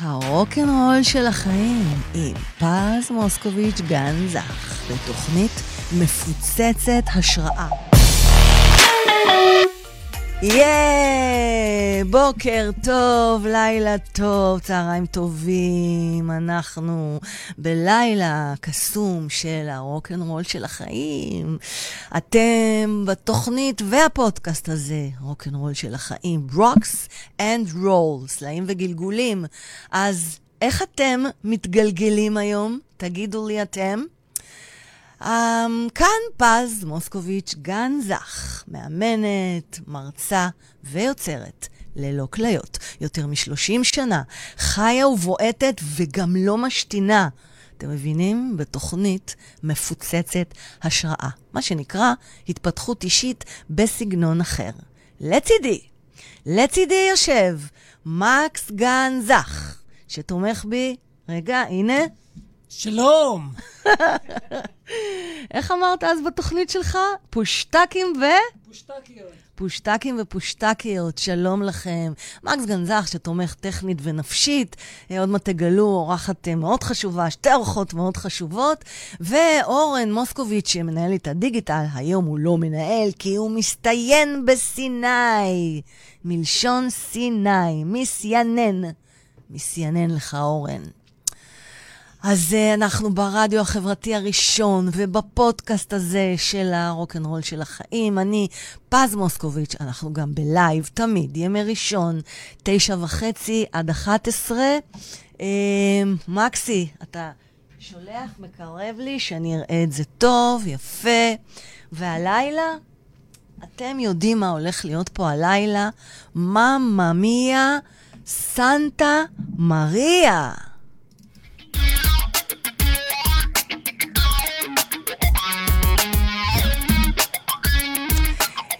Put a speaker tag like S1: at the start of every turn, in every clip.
S1: הרוקנרול של החיים עם פז מוסקוביץ' גן זך, בתוכנית מפוצצת השראה. יאה! בוקר טוב, לילה טוב, צהריים טובים. אנחנו בלילה קסום של הרוקנרול של החיים. אתם בתוכנית והפודקאסט הזה, רוקנרול של החיים, רוקס אנד רול, סלעים וגלגולים. אז איך אתם מתגלגלים היום? תגידו לי אתם. Um, כאן פז מוסקוביץ' גן זך, מאמנת, מרצה ויוצרת. ללא כליות. יותר מ-30 שנה, חיה ובועטת וגם לא משתינה. אתם מבינים? בתוכנית מפוצצת השראה. מה שנקרא התפתחות אישית בסגנון אחר. לצידי, לצידי יושב מקס גן זך, שתומך בי, רגע, הנה,
S2: שלום!
S1: איך אמרת אז בתוכנית שלך? פושטקים ו...
S2: פושטקיות.
S1: פושטקים ופושטקיות, שלום לכם. מקס גנזך, שתומך טכנית ונפשית, אה, עוד מעט תגלו אורחת אה, מאוד חשובה, שתי אורחות מאוד חשובות, ואורן מוסקוביץ', שמנהל את הדיגיטל, היום הוא לא מנהל, כי הוא מסתיין בסיני. מלשון סיני, מסיינן. מסיינן לך, אורן. אז uh, אנחנו ברדיו החברתי הראשון ובפודקאסט הזה של הרוקנרול של החיים. אני פז מוסקוביץ', אנחנו גם בלייב, תמיד, ימי ראשון, תשע וחצי עד אחת עשרה. Uh, מקסי, אתה שולח, מקרב לי, שאני אראה את זה טוב, יפה. והלילה, אתם יודעים מה הולך להיות פה הלילה? ממא מיה, סנטה מריה.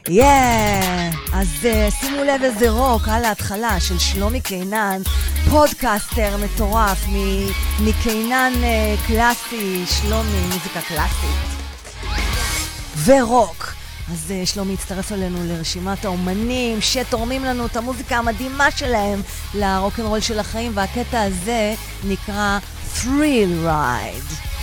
S1: יאה! Yeah. אז uh, שימו לב איזה רוק על ההתחלה של שלומי קינן, פודקאסטר מטורף מקינן uh, קלאסי, שלומי, מוזיקה קלאסית. ורוק. אז uh, שלומי הצטרף אלינו לרשימת האומנים שתורמים לנו את המוזיקה המדהימה שלהם לרוקנרול של החיים, והקטע הזה נקרא Thrill Ride.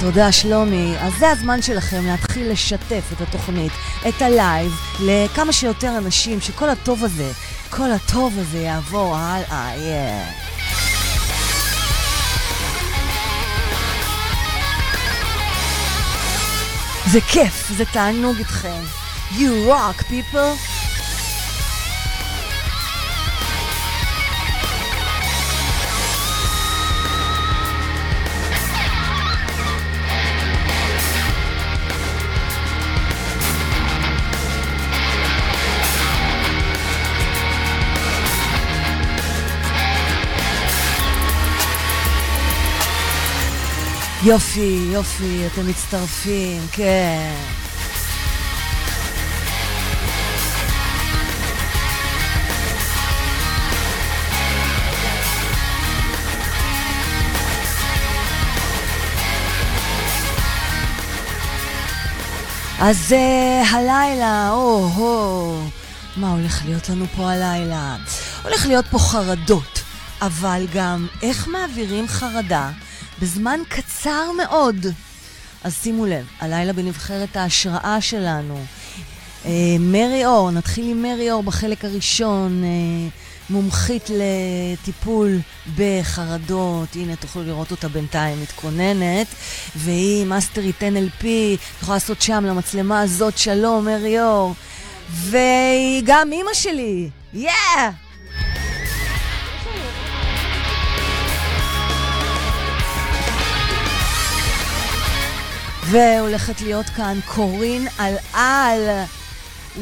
S1: תודה, שלומי. אז זה הזמן שלכם להתחיל לשתף את התוכנית, את הלייב, לכמה שיותר אנשים, שכל הטוב הזה, כל הטוב הזה יעבור הלאה. Yeah. זה כיף, זה תענוג איתכם. You rock, people. יופי, יופי, אתם מצטרפים, כן. אז uh, הלילה, או-הו, מה הולך להיות לנו פה הלילה? הולך להיות פה חרדות, אבל גם איך מעבירים חרדה בזמן קצר מאוד. אז שימו לב, הלילה בנבחרת ההשראה שלנו. אה, מרי אור, נתחיל עם מרי אור בחלק הראשון, אה, מומחית לטיפול בחרדות, הנה תוכלו לראות אותה בינתיים מתכוננת, והיא מאסטרית NLP, יכולה לעשות שם למצלמה הזאת, שלום מרי אור, והיא גם אימא שלי, יאה! Yeah! והולכת להיות כאן קורין אלאל.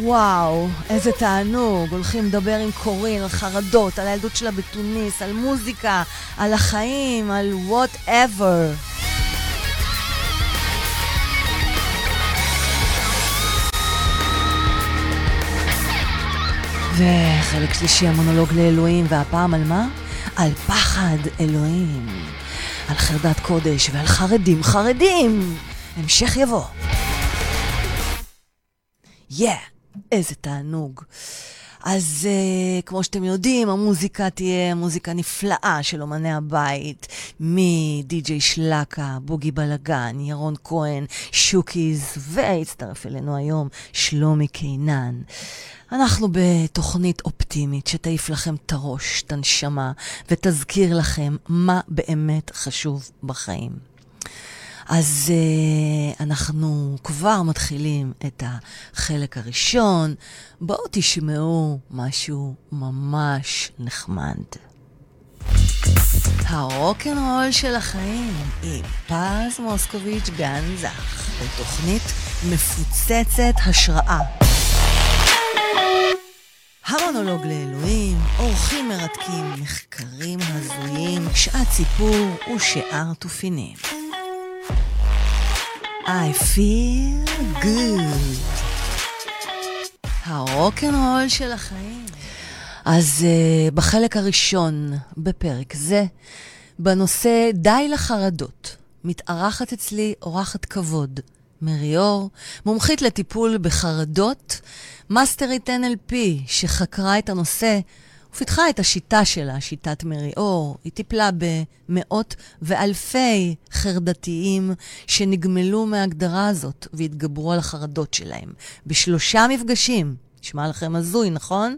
S1: וואו, איזה תענוג. הולכים לדבר עם קורין על חרדות, על הילדות שלה בתוניס, על מוזיקה, על החיים, על whatever. וחלק שלישי המונולוג לאלוהים, והפעם על מה? על פחד אלוהים. על חרדת קודש ועל חרדים חרדים. המשך יבוא. יא, yeah, איזה תענוג. אז uh, כמו שאתם יודעים, המוזיקה תהיה מוזיקה נפלאה של אומני הבית, מדי.ג'יי שלקה, בוגי בלגן, ירון כהן, שוקיז, והצטרף אלינו היום שלומי קינן. אנחנו בתוכנית אופטימית שתעיף לכם את הראש, את הנשמה, ותזכיר לכם מה באמת חשוב בחיים. אז uh, אנחנו כבר מתחילים את החלק הראשון. בואו תשמעו משהו ממש נחמד. הרוקנרול של החיים עם פז מוסקוביץ' גנזך, בתוכנית מפוצצת השראה. המונולוג לאלוהים, אורחים מרתקים, מחקרים הזויים, שעת סיפור ושאר תופינים. I feel good. הרוקנרול של החיים. אז uh, בחלק הראשון בפרק זה, בנושא די לחרדות, מתארחת אצלי אורחת כבוד, מריאור, מומחית לטיפול בחרדות, מאסטרית NLP, שחקרה את הנושא ופיתחה את השיטה שלה, שיטת מריאור. היא טיפלה במאות ואלפי חרדתיים שנגמלו מההגדרה הזאת והתגברו על החרדות שלהם. בשלושה מפגשים. נשמע לכם הזוי, נכון?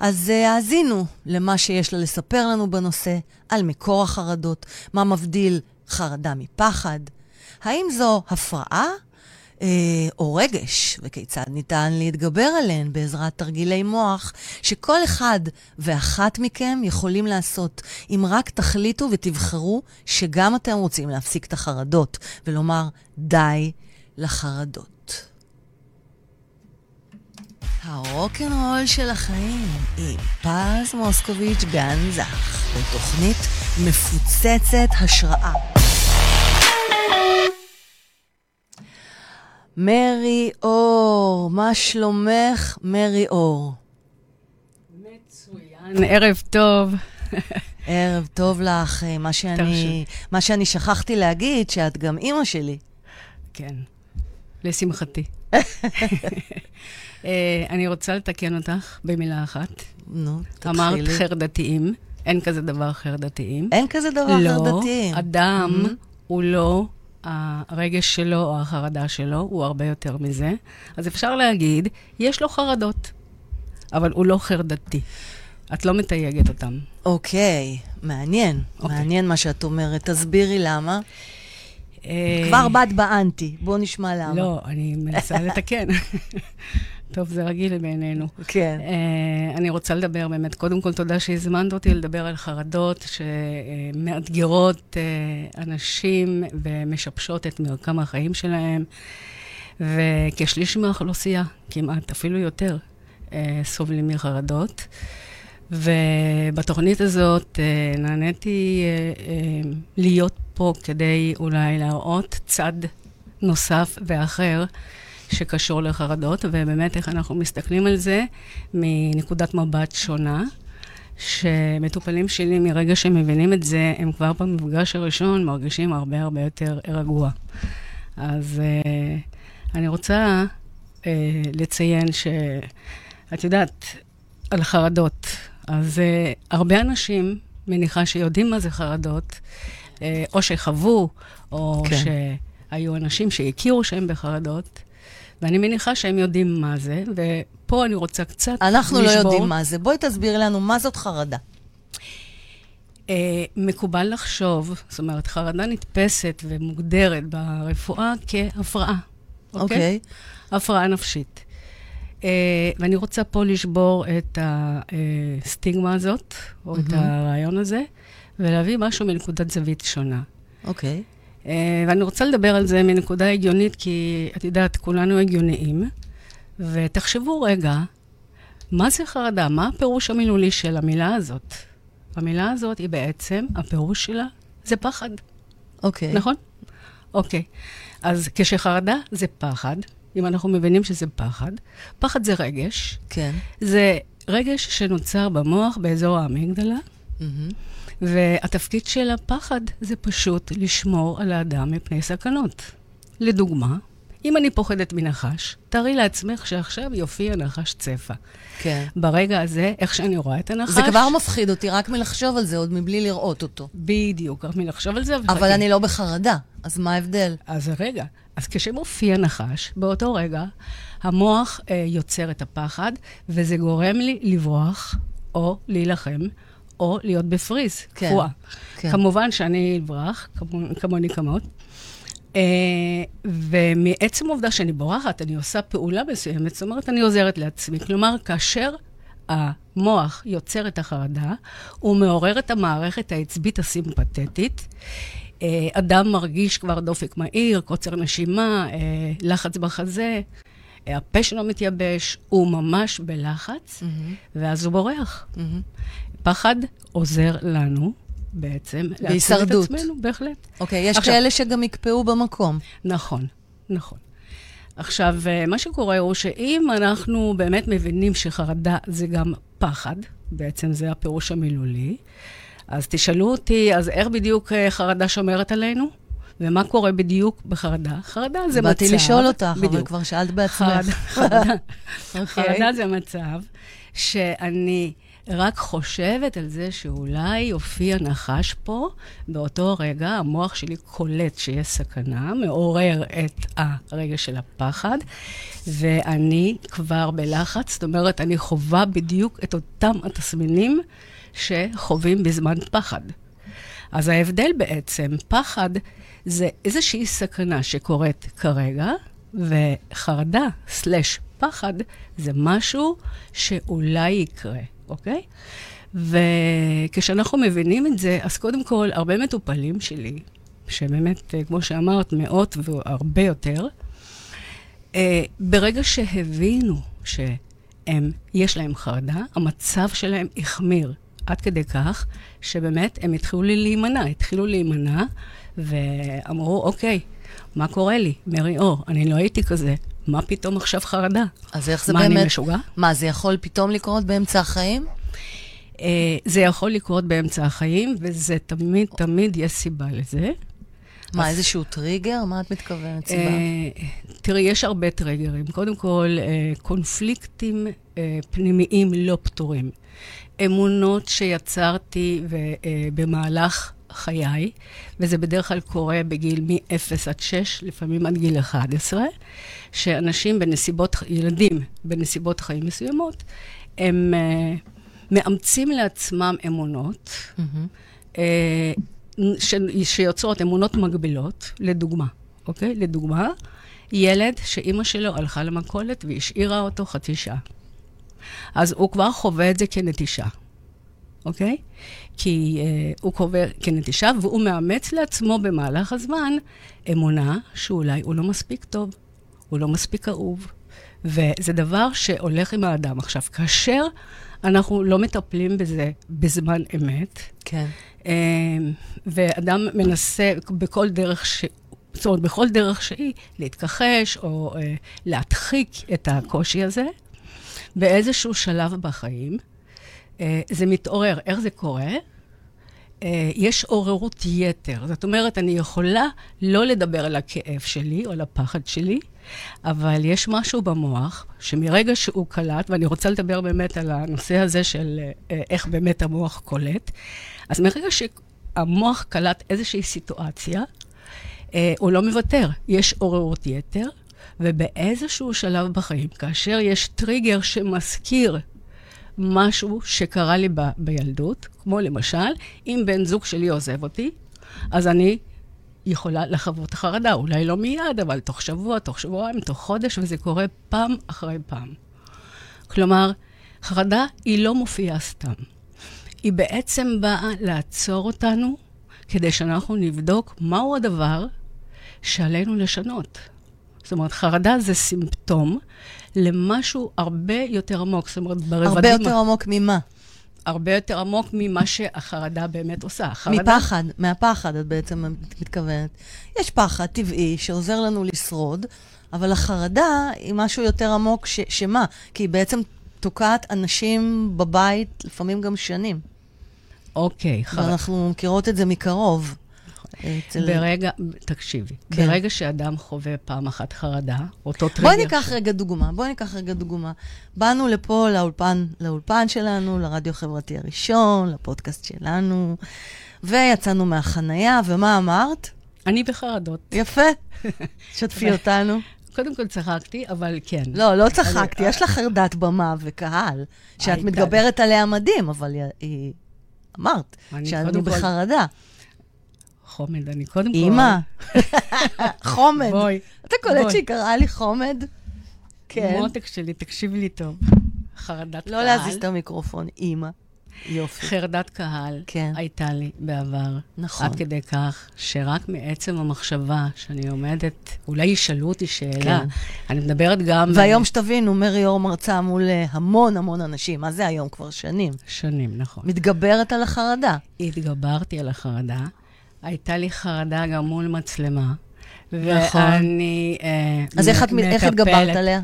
S1: אז uh, האזינו למה שיש לה לספר לנו בנושא, על מקור החרדות, מה מבדיל חרדה מפחד. האם זו הפרעה אה, או רגש, וכיצד ניתן להתגבר עליהן בעזרת תרגילי מוח, שכל אחד ואחת מכם יכולים לעשות, אם רק תחליטו ותבחרו שגם אתם רוצים להפסיק את החרדות, ולומר די לחרדות. הרוקנרול של החיים עם פז מוסקוביץ' גנזך, בתוכנית מפוצצת השראה. מרי אור, מה שלומך, מרי אור?
S3: מצוין, ערב טוב.
S1: ערב טוב לך. אה, מה שאני, מה שאני שכחתי להגיד, שאת גם אימא שלי.
S3: כן, לשמחתי. אה, אני רוצה לתקן אותך במילה אחת.
S1: נו, תתחילי.
S3: אמרת חרדתיים, אין כזה דבר חרדתיים.
S1: אין כזה דבר חרדתיים.
S3: לא, אדם. הוא לא הרגש שלו או החרדה שלו, הוא הרבה יותר מזה. אז אפשר להגיד, יש לו חרדות, אבל הוא לא חרדתי. את לא מתייגת אותם.
S1: אוקיי, מעניין. אוקיי. מעניין מה שאת אומרת. תסבירי למה.
S3: אה,
S1: כבר באת באנטי, בואו נשמע למה.
S3: לא, אני מנסה לתקן. טוב, זה רגיל בינינו.
S1: כן.
S3: Uh, אני רוצה לדבר באמת, קודם כל תודה שהזמנת אותי לדבר על חרדות שמאתגרות uh, אנשים ומשבשות את מרקם החיים שלהם, וכשליש מהאוכלוסייה, כמעט, אפילו יותר, uh, סובלים מחרדות. ובתוכנית הזאת uh, נעניתי uh, uh, להיות פה כדי אולי להראות צד נוסף ואחר. שקשור לחרדות, ובאמת איך אנחנו מסתכלים על זה מנקודת מבט שונה. שמטופלים שלי, מרגע שהם מבינים את זה, הם כבר במפגש הראשון מרגישים הרבה הרבה יותר רגוע. אז uh, אני רוצה uh, לציין שאת יודעת, על חרדות, אז uh, הרבה אנשים, מניחה שיודעים מה זה חרדות, uh, או שחוו, או כן. שהיו אנשים שהכירו שהם בחרדות, ואני מניחה שהם יודעים מה זה, ופה אני רוצה קצת לשבור.
S1: אנחנו לא יודעים מה זה. בואי תסבירי לנו מה זאת חרדה.
S3: Uh, מקובל לחשוב, זאת אומרת, חרדה נתפסת ומוגדרת ברפואה כהפרעה, אוקיי? Okay? אוקיי. Okay. הפרעה נפשית. Uh, ואני רוצה פה לשבור את הסטיגמה הזאת, או mm-hmm. את הרעיון הזה, ולהביא משהו מנקודת זווית שונה.
S1: אוקיי. Okay.
S3: אה, ואני רוצה לדבר על זה מנקודה הגיונית, כי את יודעת, כולנו הגיוניים, ותחשבו רגע, מה זה חרדה? מה הפירוש המילולי של המילה הזאת? המילה הזאת היא בעצם, הפירוש שלה זה פחד.
S1: אוקיי. Okay.
S3: נכון? אוקיי. Okay. אז כשחרדה זה פחד, אם אנחנו מבינים שזה פחד, פחד זה רגש.
S1: כן.
S3: זה רגש שנוצר במוח באזור האמיגדלה. Mm-hmm. והתפקיד של הפחד זה פשוט לשמור על האדם מפני סכנות. לדוגמה, אם אני פוחדת מנחש, תארי לעצמך שעכשיו יופיע נחש צפה.
S1: כן.
S3: ברגע הזה, איך שאני רואה את הנחש...
S1: זה כבר מפחיד אותי, רק מלחשוב על זה, עוד מבלי לראות אותו.
S3: בדיוק, רק מלחשוב על זה.
S1: אבל
S3: וחכי.
S1: אני לא בחרדה, אז מה ההבדל?
S3: אז רגע, אז כשמופיע נחש, באותו רגע, המוח אה, יוצר את הפחד, וזה גורם לי לברוח, או להילחם, או להיות בפריז,
S1: כן,
S3: קפואה.
S1: כן.
S3: כמובן שאני אברח, כמו- כמוני כמות. אה, ומעצם העובדה שאני בורחת, אני עושה פעולה מסוימת, זאת אומרת, אני עוזרת לעצמי. כלומר, כאשר המוח יוצר את החרדה, הוא מעורר את המערכת העצבית הסימפתטית. אה, אדם מרגיש כבר דופק מהיר, קוצר נשימה, אה, לחץ בחזה, אה, הפה שלו מתייבש, הוא ממש בלחץ, ואז הוא בורח. פחד עוזר לנו בעצם להציל את
S1: בהישרדות.
S3: עצמנו, בהחלט.
S1: אוקיי, יש
S3: עכשיו-
S1: כאלה שגם יקפאו במקום.
S3: נכון, נכון. עכשיו, אה, מה שקורה הוא שאם אנחנו באמת מבינים שחרדה זה גם פחד, בעצם זה הפירוש המילולי, אז תשאלו אותי, אז איך בדיוק אה, חרדה שומרת עלינו? ומה קורה בדיוק בחרדה? חרדה זה מצב...
S1: באתי לשאול אותך, אבל
S3: בדיוק.
S1: כבר שאלת בעצמך.
S3: חרדה, חרדה,
S1: אוקיי.
S3: חרדה זה מצב שאני רק חושבת על זה שאולי יופיע נחש פה, באותו רגע המוח שלי קולט שיש סכנה, מעורר את הרגש של הפחד, ואני כבר בלחץ, זאת אומרת, אני חווה בדיוק את אותם התסמינים שחווים בזמן פחד. אז ההבדל בעצם, פחד זה איזושהי סכנה שקורית כרגע, וחרדה סלש פחד זה משהו שאולי יקרה, אוקיי? וכשאנחנו מבינים את זה, אז קודם כל, הרבה מטופלים שלי, שבאמת, אה, כמו שאמרת, מאות והרבה יותר, אה, ברגע שהבינו שהם, יש להם חרדה, המצב שלהם החמיר עד כדי כך, שבאמת הם התחילו לי להימנע, התחילו להימנע, ואמרו, אוקיי, מה קורה לי? מרי אור, אני לא הייתי כזה, מה פתאום עכשיו חרדה?
S1: אז איך זה
S3: מה,
S1: באמת...
S3: אני משוגע?
S1: מה, זה יכול פתאום לקרות באמצע החיים?
S3: אה, זה יכול לקרות באמצע החיים, וזה תמיד, תמיד יש סיבה לזה.
S1: מה, איזשהו טריגר? מה את מתכוונת, סיבה?
S3: אה, תראי, יש הרבה טריגרים. קודם כל, אה, קונפליקטים פנימיים לא פתורים. אמונות שיצרתי במהלך חיי, וזה בדרך כלל קורה בגיל מ-0 עד 6, לפעמים עד גיל 11, שאנשים בנסיבות, ילדים בנסיבות חיים מסוימות, הם אה, מאמצים לעצמם אמונות.
S1: מהמם.
S3: אה, ש, שיוצרות אמונות מגבילות, לדוגמה, אוקיי? לדוגמה, ילד שאימא שלו הלכה למכולת והשאירה אותו חצי שעה. אז הוא כבר חווה את זה כנטישה, אוקיי? כי אה, הוא קובע כנטישה, והוא מאמץ לעצמו במהלך הזמן אמונה שאולי הוא לא מספיק טוב, הוא לא מספיק אהוב. וזה דבר שהולך עם האדם. עכשיו, כאשר אנחנו לא מטפלים בזה בזמן אמת,
S1: כן.
S3: אה, ואדם מנסה בכל דרך ש... זאת אומרת, בכל דרך שהיא, להתכחש או אה, להדחיק את הקושי הזה, באיזשהו שלב בחיים, זה מתעורר. איך זה קורה? אה, יש עוררות יתר. זאת אומרת, אני יכולה לא לדבר על הכאב שלי או על הפחד שלי, אבל יש משהו במוח שמרגע שהוא קלט, ואני רוצה לדבר באמת על הנושא הזה של אה, איך באמת המוח קולט, אז מרגע שהמוח קלט איזושהי סיטואציה, אה, הוא לא מוותר. יש עוררות יתר, ובאיזשהו שלב בחיים, כאשר יש טריגר שמזכיר משהו שקרה לי ב- בילדות, כמו למשל, אם בן זוג שלי עוזב אותי, אז אני יכולה לחוות חרדה, אולי לא מיד, אבל תוך שבוע, תוך שבועיים, תוך חודש, וזה קורה פעם אחרי פעם. כלומר, חרדה היא לא מופיעה סתם. היא בעצם באה לעצור אותנו כדי שאנחנו נבדוק מהו הדבר שעלינו לשנות. זאת אומרת, חרדה זה סימפטום למשהו הרבה יותר עמוק. זאת אומרת, ברבדים...
S1: הרבה יותר עמוק ממה?
S3: הרבה יותר עמוק ממה שהחרדה באמת עושה. החרדה...
S1: מפחד, מהפחד את בעצם מתכוונת. יש פחד טבעי שעוזר לנו לשרוד, אבל החרדה היא משהו יותר עמוק, ש, שמה? כי היא בעצם תוקעת אנשים בבית, לפעמים גם שנים.
S3: אוקיי, חרדה.
S1: ואנחנו מכירות את זה מקרוב. אצל...
S3: ברגע, תקשיבי,
S1: כן.
S3: ברגע שאדם חווה פעם אחת חרדה, אותו טריגר...
S1: בואי ניקח רגע דוגמה, בואי ניקח רגע דוגמה. באנו לפה, לאולפן, לאולפן שלנו, לרדיו החברתי הראשון, לפודקאסט שלנו, ויצאנו מהחנייה, ומה אמרת?
S3: אני בחרדות.
S1: יפה. שתפי אותנו.
S3: קודם כל צחקתי, אבל כן.
S1: לא, לא צחקתי, יש לך חרדת במה וקהל, שאת מתגברת עליה מדהים, אבל היא-. אמרת,
S3: אני
S1: שאני בחרדה.
S3: חומד, אני קודם כל...
S1: אימא, חומד.
S3: בואי.
S1: אתה קולט. שהיא קראה לי חומד? כן.
S3: מותק שלי, תקשיבי לי טוב. חרדת
S1: לא
S3: קהל.
S1: להזיז את המיקרופון, אימא. יופי.
S3: חרדת קהל
S1: כן.
S3: הייתה לי בעבר.
S1: נכון.
S3: עד כדי כך שרק מעצם המחשבה שאני עומדת, אולי ישאלו אותי שאלה,
S1: כן.
S3: אני מדברת גם...
S1: והיום שתבינו, מרי אור מרצה מול אה, המון המון אנשים. מה זה היום? כבר שנים.
S3: שנים, נכון.
S1: מתגברת על החרדה.
S3: התגברתי על החרדה. הייתה לי חרדה גם מול מצלמה.
S1: נכון.
S3: ואני אה,
S1: אז איך את, איך עליה?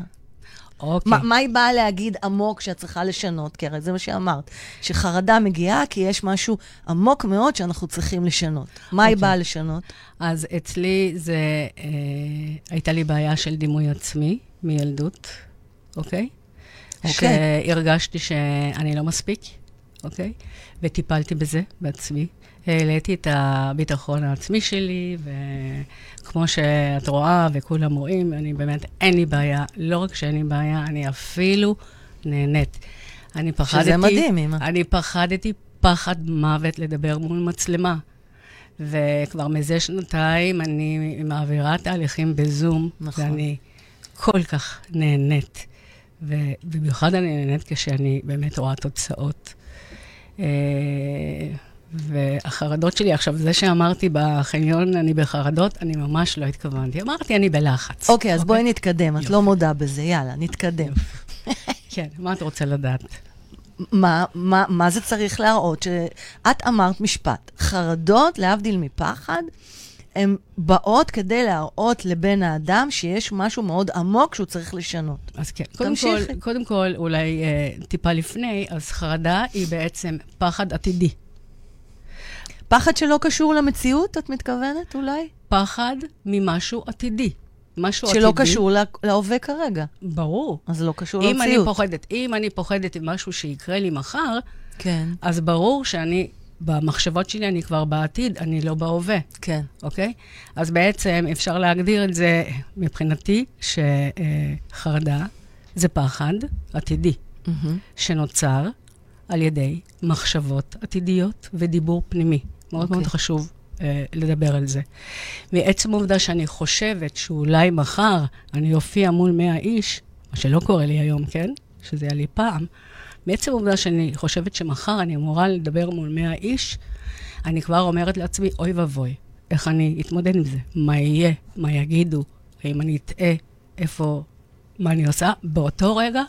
S3: אוקיי.
S1: מה, מה היא באה להגיד עמוק שאת צריכה לשנות? כי הרי זה מה שאמרת, שחרדה מגיעה כי יש משהו עמוק מאוד שאנחנו צריכים לשנות. מה היא
S3: אוקיי.
S1: באה לשנות?
S3: אז אצלי זה, אה, הייתה לי בעיה של דימוי עצמי מילדות, אוקיי?
S1: אוקיי.
S3: שהרגשתי שאני לא מספיק, אוקיי? וטיפלתי בזה בעצמי. העליתי את הביטחון העצמי שלי, וכמו שאת רואה וכולם רואים, אני באמת, אין לי בעיה. לא רק שאין לי בעיה, אני אפילו נהנית. אני פחדתי...
S1: מדהים, אמא.
S3: אני פחדתי פחד מוות לדבר מול מצלמה. וכבר מזה שנתיים אני מעבירה תהליכים בזום,
S1: נכון.
S3: ואני כל כך נהנית. ובמיוחד אני נהנית כשאני באמת רואה תוצאות. והחרדות שלי, עכשיו, זה שאמרתי בחניון, אני בחרדות, אני ממש לא התכוונתי. אמרתי, אני בלחץ.
S1: אוקיי, אז בואי נתקדם. את. לא מודה בזה, יאללה, נתקדם.
S3: כן, מה את רוצה לדעת?
S1: מה, מה, מה זה צריך להראות? שאת אמרת משפט, חרדות, להבדיל מפחד, הן באות כדי להראות לבן האדם שיש משהו מאוד עמוק שהוא צריך לשנות.
S3: אז כן, קודם כל. קודם כל, אולי אה, טיפה לפני, אז חרדה היא בעצם פחד עתידי.
S1: פחד שלא קשור למציאות, את מתכוונת אולי?
S3: פחד ממשהו עתידי. משהו
S1: שלא
S3: עתידי.
S1: קשור לה, להווה כרגע.
S3: ברור.
S1: אז לא קשור
S3: אם אני
S1: למציאות.
S3: פוחדת, אם אני פוחדת עם משהו שיקרה לי מחר,
S1: כן,
S3: אז ברור שאני, במחשבות שלי אני כבר בעתיד, אני לא בהווה,
S1: כן.
S3: אוקיי? אז בעצם אפשר להגדיר את זה מבחינתי, שחרדה זה פחד עתידי,
S1: מהמם.
S3: שנוצר על ידי מחשבות עתידיות ודיבור פנימי. מאוד
S1: אוקיי.
S3: מאוד חשוב אה, לדבר על זה. מעצם העובדה שאני חושבת שאולי מחר אני אופיע מול 100 איש, מה שלא קורה לי היום, כן? שזה היה לי פעם, מעצם העובדה שאני חושבת שמחר אני אמורה לדבר מול 100 איש, אני כבר אומרת לעצמי, אוי ואבוי, איך אני אתמודד עם זה? מה יהיה? מה יגידו? האם אני אטעה? איפה... מה אני עושה? באותו רגע,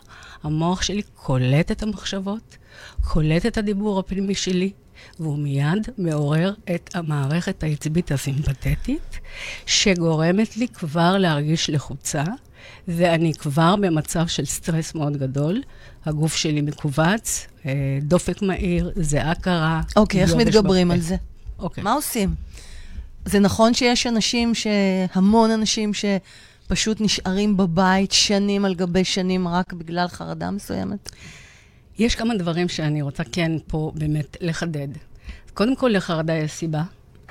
S3: המוח שלי קולט את המחשבות, קולט את הדיבור הפנימי שלי, והוא מיד מעורר את המערכת העצבית הסימפתטית, שגורמת לי כבר להרגיש לחוצה, ואני כבר במצב של סטרס מאוד גדול. הגוף שלי מכווץ, אה, דופק מהיר, זיעה קרה.
S1: אוקיי, איך מתגברים
S3: בפה.
S1: על זה?
S3: אוקיי.
S1: מה עושים? זה נכון שיש אנשים, ש... המון אנשים שפשוט נשארים בבית שנים על גבי שנים רק בגלל חרדה מסוימת?
S3: יש כמה דברים שאני רוצה כן פה באמת לחדד. קודם כל, לחרדה יש סיבה.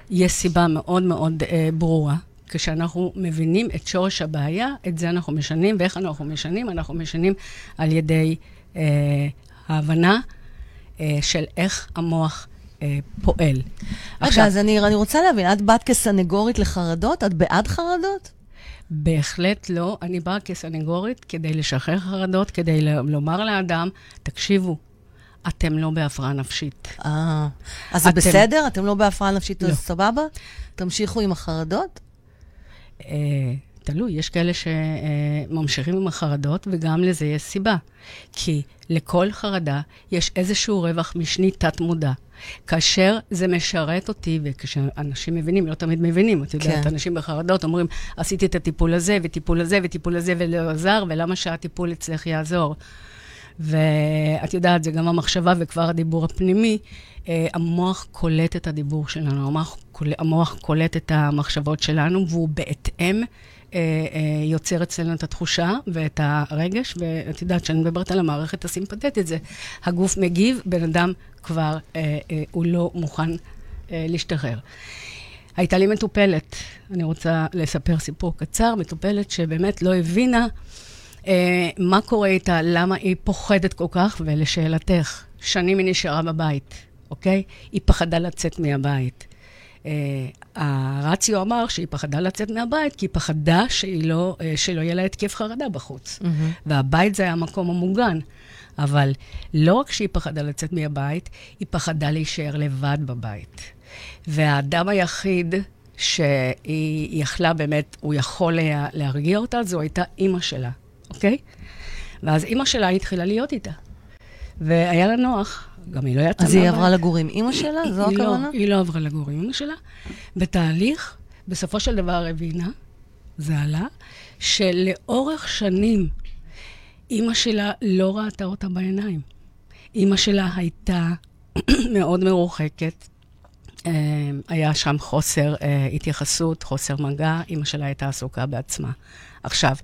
S3: יש סיבה מאוד מאוד אה, ברורה. כשאנחנו מבינים את שורש הבעיה, את זה אנחנו משנים, ואיך אנחנו משנים? אנחנו משנים על ידי אה, ההבנה אה, של איך המוח אה, פועל.
S1: רגע, אז אני, אני רוצה להבין, את באת כסנגורית לחרדות? את בעד חרדות?
S3: בהחלט לא. אני באה כסנגורית כדי לשחרר חרדות, כדי לומר לאדם, תקשיבו, אתם לא בהפרעה נפשית.
S1: אה, אז זה
S3: אתם-
S1: בסדר? אתם לא בהפרעה נפשית,
S3: לא.
S1: אז סבבה? תמשיכו עם החרדות?
S3: אה, תלוי, יש כאלה שממשיכים עם החרדות, וגם לזה יש סיבה. כי לכל חרדה יש איזשהו רווח משני תת-מודע. כאשר זה משרת אותי, וכשאנשים מבינים, לא תמיד מבינים, את יודעת,
S1: כן.
S3: אנשים בחרדות אומרים, עשיתי את הטיפול הזה, וטיפול הזה, וטיפול הזה, ולא עזר, ולמה שהטיפול אצלך יעזור? ואת יודעת, זה גם המחשבה וכבר הדיבור הפנימי. אה, המוח קולט את הדיבור שלנו, המוח המוח קולט את המחשבות שלנו, והוא בהתאם אה, אה, יוצר אצלנו את התחושה ואת הרגש, ואת יודעת, כשאני מדברת על המערכת הסימפתטית, זה הגוף מגיב, בן אדם כבר, אה, אה, הוא לא מוכן אה, להשתחרר. הייתה לי מטופלת, אני רוצה לספר סיפור קצר, מטופלת שבאמת לא הבינה אה, מה קורה איתה, למה היא פוחדת כל כך, ולשאלתך, שנים היא נשארה בבית, אוקיי? היא פחדה לצאת מהבית. אה, הרציו אמר שהיא פחדה לצאת מהבית, כי היא פחדה שהיא לא, אה, שלא יהיה לה התקף חרדה בחוץ. והבית זה היה המקום המוגן. אבל לא רק שהיא פחדה לצאת מהבית, היא פחדה להישאר לבד בבית. והאדם היחיד שהיא יכלה באמת, הוא יכול היה להרגיע אותה, זו הייתה אימא שלה, אוקיי? ואז אימא שלה התחילה להיות איתה. והיה לה נוח, גם היא לא יצאה
S1: אז היא עברה לגור עם אימא שלה? זו
S3: לא,
S1: הכוונה?
S3: היא לא עברה לגור עם אמא שלה. בתהליך, בסופו של דבר הבינה, זה עלה, שלאורך שנים אימא שלה לא ראתה אותה בעיניים. אימא שלה הייתה מאוד מרוחקת. אה, היה שם חוסר אה, התייחסות, חוסר מגע, אימא שלה הייתה עסוקה בעצמה. עכשיו,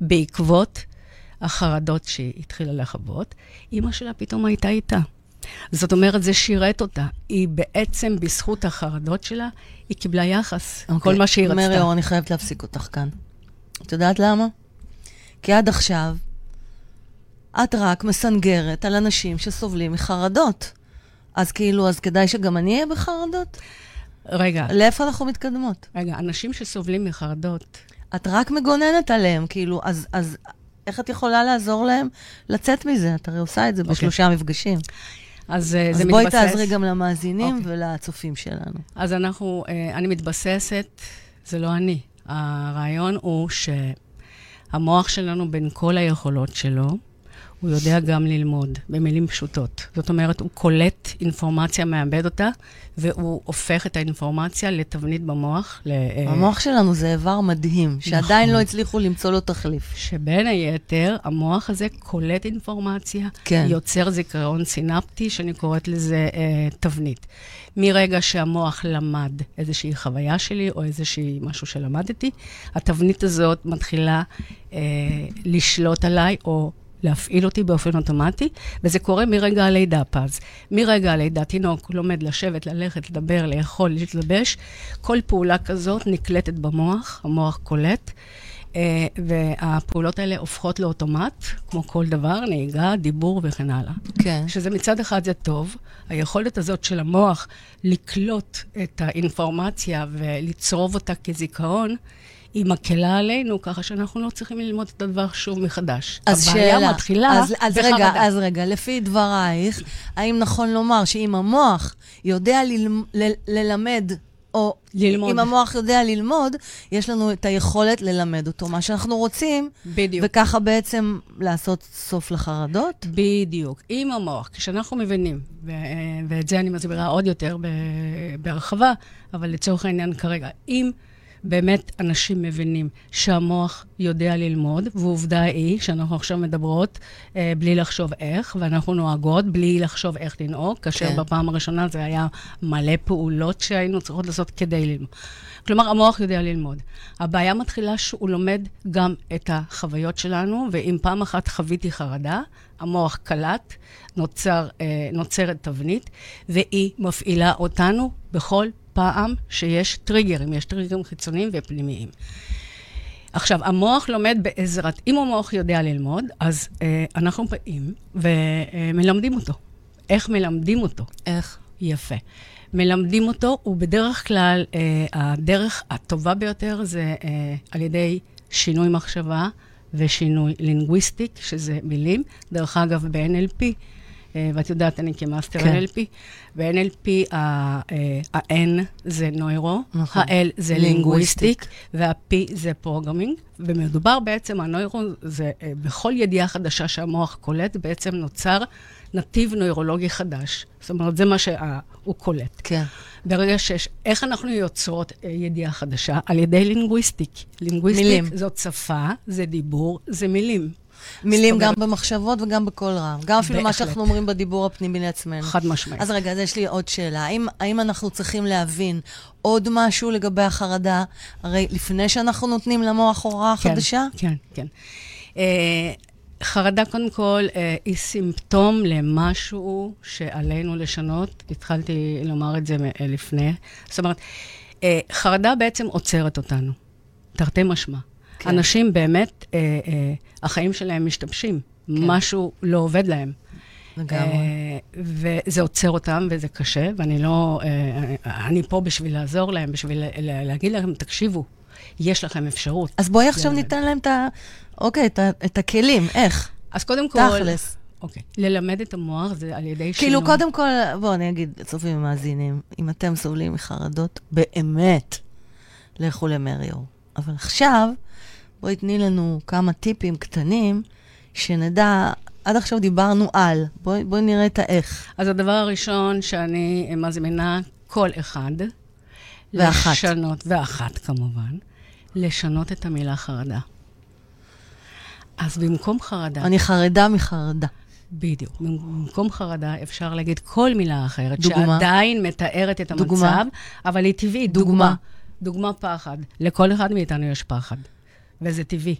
S3: בעקבות החרדות שהיא התחילה לחוות, אימא שלה פתאום הייתה איתה. זאת אומרת, זה שירת אותה. היא בעצם, בזכות החרדות שלה, היא קיבלה יחס, okay. כל מה שהיא רצתה.
S1: מרי אור, אני חייבת להפסיק אותך כאן. את יודעת למה? כי עד עכשיו את רק מסנגרת על אנשים שסובלים מחרדות. אז כאילו, אז כדאי שגם אני אהיה בחרדות?
S3: רגע,
S1: לאיפה אנחנו מתקדמות?
S3: רגע, אנשים שסובלים מחרדות,
S1: את רק מגוננת עליהם, כאילו, אז, אז איך את יכולה לעזור להם לצאת מזה? את הרי עושה את זה
S3: אוקיי.
S1: בשלושה מפגשים.
S3: אז אה,
S1: אז
S3: זה
S1: בואי
S3: מתבסס...
S1: תעזרי גם למאזינים
S3: אוקיי.
S1: ולצופים שלנו.
S3: אז אנחנו, אה, אני מתבססת, זה לא אני. הרעיון הוא שהמוח שלנו, בין כל היכולות שלו, הוא יודע גם ללמוד, במילים פשוטות. זאת אומרת, הוא קולט אינפורמציה, מאבד אותה, והוא הופך את האינפורמציה לתבנית במוח. ל,
S1: המוח שלנו זה איבר מדהים, שעדיין
S3: נכון.
S1: לא הצליחו למצוא לו תחליף.
S3: שבין היתר, המוח הזה קולט אינפורמציה,
S1: כן.
S3: יוצר זיכרון סינפטי, שאני קוראת לזה אה, תבנית. מרגע שהמוח למד איזושהי חוויה שלי, או איזושהי משהו שלמדתי, התבנית הזאת מתחילה אה, לשלוט עליי, או להפעיל אותי באופן אוטומטי, וזה קורה מרגע הלידה, פז. מרגע הלידה, תינוק לומד לשבת, ללכת, לדבר, לאכול, להתלבש, כל פעולה כזאת נקלטת במוח, המוח קולט. אה, והפעולות האלה הופכות לאוטומט, כמו כל דבר, נהיגה, דיבור וכן הלאה.
S1: כן.
S3: שזה מצד אחד זה טוב, היכולת הזאת של המוח לקלוט את האינפורמציה ולצרוב אותה כזיכרון, היא מקלה עלינו, ככה שאנחנו לא צריכים ללמוד את הדבר שוב מחדש.
S1: אז
S3: הבעיה
S1: שאלה,
S3: מתחילה
S1: אז, אז רגע,
S3: בחרדה.
S1: אז רגע, לפי דברייך, האם נכון לומר שאם המוח יודע ללמ, ל, ללמד, או
S3: ללמוד.
S1: אם המוח יודע ללמוד, יש לנו את היכולת ללמד אותו מה שאנחנו רוצים,
S3: בדיוק.
S1: וככה בעצם לעשות סוף לחרדות?
S3: בדיוק. עם המוח, כשאנחנו מבינים, ו- ואת זה אני מסבירה עוד יותר בהרחבה, אבל לצורך העניין כרגע, אם באמת אנשים מבינים שהמוח יודע ללמוד, ועובדה היא שאנחנו עכשיו מדברות אה, בלי לחשוב איך, ואנחנו נוהגות בלי לחשוב איך לנהוג, כאשר
S1: כן.
S3: בפעם הראשונה זה היה מלא פעולות שהיינו צריכות לעשות כדי ללמוד. כלומר, המוח יודע ללמוד. הבעיה מתחילה שהוא לומד גם את החוויות שלנו, ואם פעם אחת חוויתי חרדה, המוח קלט, נוצר, אה, נוצרת תבנית, והיא מפעילה אותנו בכל פעם שיש טריגרים, יש טריגרים חיצוניים ופנימיים. עכשיו, המוח לומד בעזרת, אם המוח יודע ללמוד, אז אה, אנחנו באים ומלמדים אותו. איך מלמדים אותו?
S1: איך?
S3: יפה. מלמדים אותו, ובדרך כלל אה, הדרך הטובה ביותר זה אה, על ידי שינוי מחשבה ושינוי linguistic, שזה מילים. דרך אגב, ב-NLP, אה, ואת יודעת, אני כמאסטר
S1: כן.
S3: NLP, ב-NLP אה, ה-N זה neuro,
S1: נכון.
S3: ה-L זה linguistic. וה-P זה programming, ומדובר בעצם, ה neuro זה אה, בכל ידיעה חדשה שהמוח קולט, בעצם נוצר נתיב נוירולוגי חדש. זאת אומרת, זה מה שהוא קולט.
S1: כן.
S3: ברגע שיש, איך אנחנו יוצרות אה, ידיעה חדשה? על ידי linguistic. linguistic
S1: מילים.
S3: זאת שפה, זה דיבור, זה מילים.
S1: מילים גם במחשבות וגם בקול רם. גם אפילו מה. שאנחנו אומרים בדיבור הפנימי לעצמנו.
S3: חד משמעית.
S1: אז רגע, אז יש לי עוד שאלה. האם, האם אנחנו צריכים להבין עוד משהו לגבי החרדה? הרי לפני שאנחנו נותנים למוח הוראה
S3: כן,
S1: חדשה?
S3: כן, כן. אה, חרדה, קודם כל, אה, היא סימפטום למשהו שעלינו לשנות. התחלתי לומר את זה אה, לפני. זאת אומרת, אה, חרדה בעצם עוצרת אותנו, תרתי משמע.
S1: כן.
S3: אנשים באמת, אה, אה, החיים שלהם משתבשים. כן. משהו לא עובד להם.
S1: לגמרי.
S3: אה, וזה עוצר אותם, וזה קשה, ואני לא... אה, אני פה בשביל לעזור להם, בשביל לה- להגיד להם, תקשיבו, יש לכם אפשרות.
S1: אז בואי עכשיו
S3: ללמד.
S1: ניתן להם את ה... אוקיי, את, ה... את הכלים. איך?
S3: אז קודם כל...
S1: תכלס.
S3: אוקיי. ללמד את המוח זה על ידי שינוי.
S1: כאילו, קודם כל, בואו, אני אגיד, צופים ומאזינים, אם אתם סובלים מחרדות, באמת, לכו למריור. אבל עכשיו, בואי תני לנו כמה טיפים קטנים, שנדע, עד עכשיו דיברנו על, בואי, בואי נראה את האיך.
S3: אז הדבר הראשון שאני מזמינה כל אחד...
S1: ואחת.
S3: לשנות, ואחת כמובן, לשנות את המילה חרדה. אז במקום חרדה,
S1: אני חרדה מחרדה.
S3: בדיוק. במקום חרדה אפשר להגיד כל מילה אחרת,
S1: דוגמה?
S3: שעדיין מתארת את המצב,
S1: דוגמה?
S3: אבל היא טבעית.
S1: דוגמה?
S3: דוגמה פחד. לכל אחד מאיתנו יש פחד, וזה טבעי.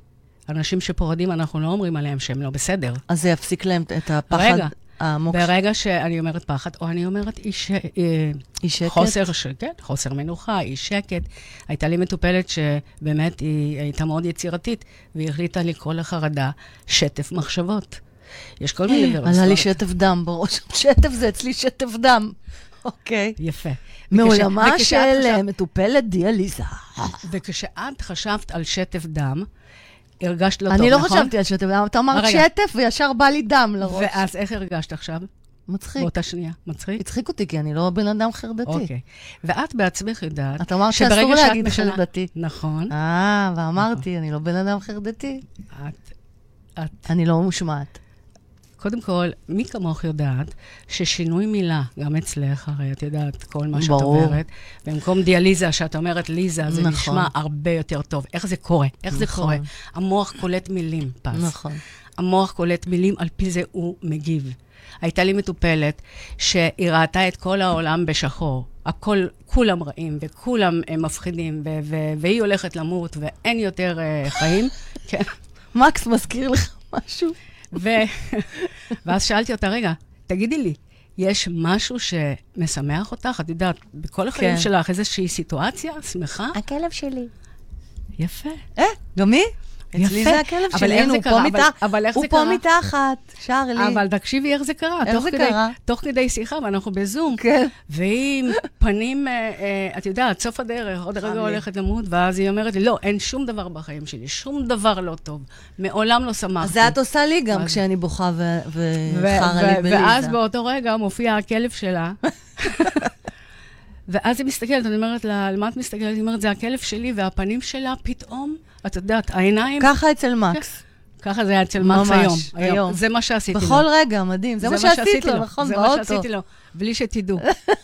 S3: אנשים שפוחדים, אנחנו לא אומרים עליהם שהם לא בסדר.
S1: אז זה יפסיק להם את הפחד
S3: רגע,
S1: העמוק.
S3: ברגע שאני אומרת פחד, או אני אומרת אי, ש... אה,
S1: אי שקט?
S3: חוסר, ש... כן, חוסר מנוחה, אי שקט. הייתה לי מטופלת שבאמת היא הייתה מאוד יצירתית, והיא החליטה לקרוא לחרדה שטף מחשבות. יש כל מיני
S1: עלה לי. שטף דם בראש. שטף זה אצלי שטף דם. אוקיי.
S3: יפה.
S1: מעולמה של אה, מטופלת דיאליזה.
S3: וכשאת חשבת על שטף דם, הרגשת לא טוב,
S1: אני לא
S3: נכון?
S1: חשבתי על שטף דם, אתה אמרת. שטף וישר בא לי דם לראש.
S3: ואז איך הרגשת עכשיו?
S1: מצחיק.
S3: באותה שנייה. מצחיק?
S1: הצחיק אותי, כי אני לא בן אדם חרדתי.
S3: אוקיי. ואת בעצמך יודעת
S1: את אמרת שאסור להגיד
S3: משנה-
S1: חרדתי.
S3: נכון.
S1: אה, ואמרתי, אני לא בן אדם חרדתי.
S3: את, את,
S1: אני לא מושמעת.
S3: קודם כל, מי כמוך יודעת ששינוי מילה, גם אצלך, הרי את יודעת כל מה שאת. אומרת, במקום דיאליזה, שאת אומרת ליזה, זה
S1: נכון.
S3: נשמע הרבה יותר טוב. איך זה קורה? איך זה
S1: נכון.
S3: קורה? המוח קולט מילים, פס.
S1: נכון.
S3: המוח קולט מילים, על פי זה הוא מגיב. הייתה לי מטופלת שהיא ראתה את כל העולם בשחור. הכל, כולם רעים, וכולם אה, מפחידים, ו- ו- והיא הולכת למות, ואין יותר אה, חיים. כן.
S1: מקס מזכיר לך משהו?
S3: ו... ואז שאלתי אותה, רגע, תגידי לי, יש משהו שמשמח אותך? את יודעת, בכל החיים
S1: כן.
S3: שלך איזושהי סיטואציה שמחה?
S1: הכלב שלי.
S3: יפה.
S1: אה, גם מי? אצלי. זה הכלב
S3: אבל
S1: שלי, הנה,
S3: זה
S1: הוא
S3: קרה?
S1: פה
S3: אבל-. אבל איך
S1: הוא פה
S3: קרה?
S1: מתחת, שר לי.
S3: אבל תקשיבי איך זה קרה.
S1: איך זה
S3: כדי-
S1: קרה?
S3: תוך כדי שיחה, ואנחנו בזום.
S1: כן.
S3: והיא עם פנים, אה, אה, את יודעת, סוף הדרך, עוד רגע. הולכת למות, ואז היא אומרת לי, לא, אין שום דבר בחיים שלי, שום דבר לא טוב. מעולם לא שמחתי.
S1: אז זה את עושה לי גם כשאני בוכה ו-
S3: ו-
S1: וחרא לי בליזה.
S3: ואז באותו רגע מופיע הכלב שלה. ואז היא מסתכלת, אני אומרת לה, על מה את מסתכלת? היא אומרת, זה הכלב שלי, והפנים שלה פתאום, את יודעת, העיניים,
S1: ככה אצל מקס.
S3: ככה זה היה אצל מקס
S1: ממש,
S3: היום.
S1: היום.
S3: זה מה שעשיתי לו.
S1: בכל רגע, מדהים. זה מה שעשית לו, נכון,
S3: זה מה
S1: באוטו.
S3: שעשיתי לו, בלי שתדעו.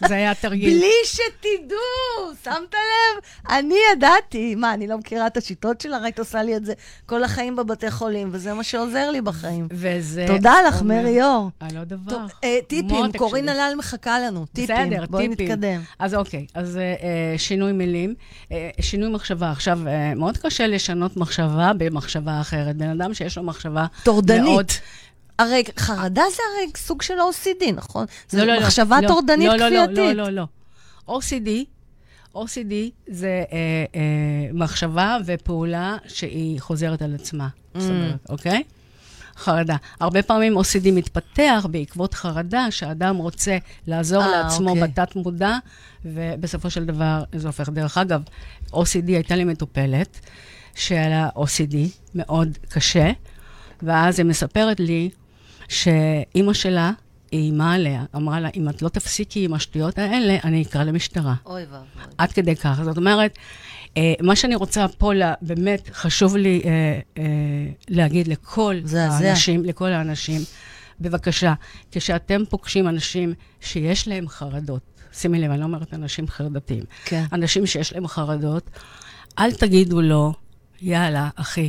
S3: זה היה תרגיל.
S1: בלי שתדעו, שמת לב? אני ידעתי. מה, אני לא מכירה את השיטות שלך? היית עושה לי את זה כל החיים בבתי חולים, וזה מה שעוזר לי בחיים.
S3: וזה...
S1: תודה לך, מרי אור.
S3: אה, לא דבר.
S1: אה, טיפים, קורין. הלל מחכה לנו. טיפים,
S3: בסדר,
S1: בואי
S3: טיפים.
S1: נתקדם.
S3: אז אוקיי, אז אה, אה, שינוי מילים, שינוי מחשבה. עכשיו, מאוד קשה לשנות מחשבה במחשבה אחרת. בן אדם שיש לו מחשבה
S1: טורדנית. הרי חרדה זה הרי סוג של OCD, נכון?
S3: לא,
S1: זו
S3: לא, לא,
S1: מחשבה
S3: לא,
S1: טורדנית
S3: לא, לא,
S1: כפייתית.
S3: לא, לא, לא, לא. OCD, OCD זה אה, אה, מחשבה ופעולה שהיא חוזרת על עצמה.
S1: Mm.
S3: זאת אומרת, אוקיי? חרדה. הרבה פעמים OCD מתפתח בעקבות חרדה, שהאדם רוצה לעזור
S1: אה,
S3: לעצמו
S1: אוקיי.
S3: בתת מודע, ובסופו של דבר זה הופך. דרך אגב, OCD הייתה לי מטופלת, שהיה לה OCD מאוד קשה, ואז היא מספרת לי שאימא שלה איימה עליה, אמרה לה, אם את לא תפסיקי עם השטויות האלה, אני אקרא למשטרה.
S1: אוי ואבוי.
S3: עד כדי כך. זאת אומרת, אה, מה שאני רוצה פה, לה, באמת חשוב לי אה, אה, להגיד לכל
S1: מזעזע.
S3: האנשים, לכל האנשים, בבקשה, כשאתם פוגשים אנשים שיש להם חרדות, שימי לב, אני לא אומרת אנשים חרדתיים,
S1: כן.
S3: אנשים שיש להם חרדות, אל תגידו לו, יאללה, אחי,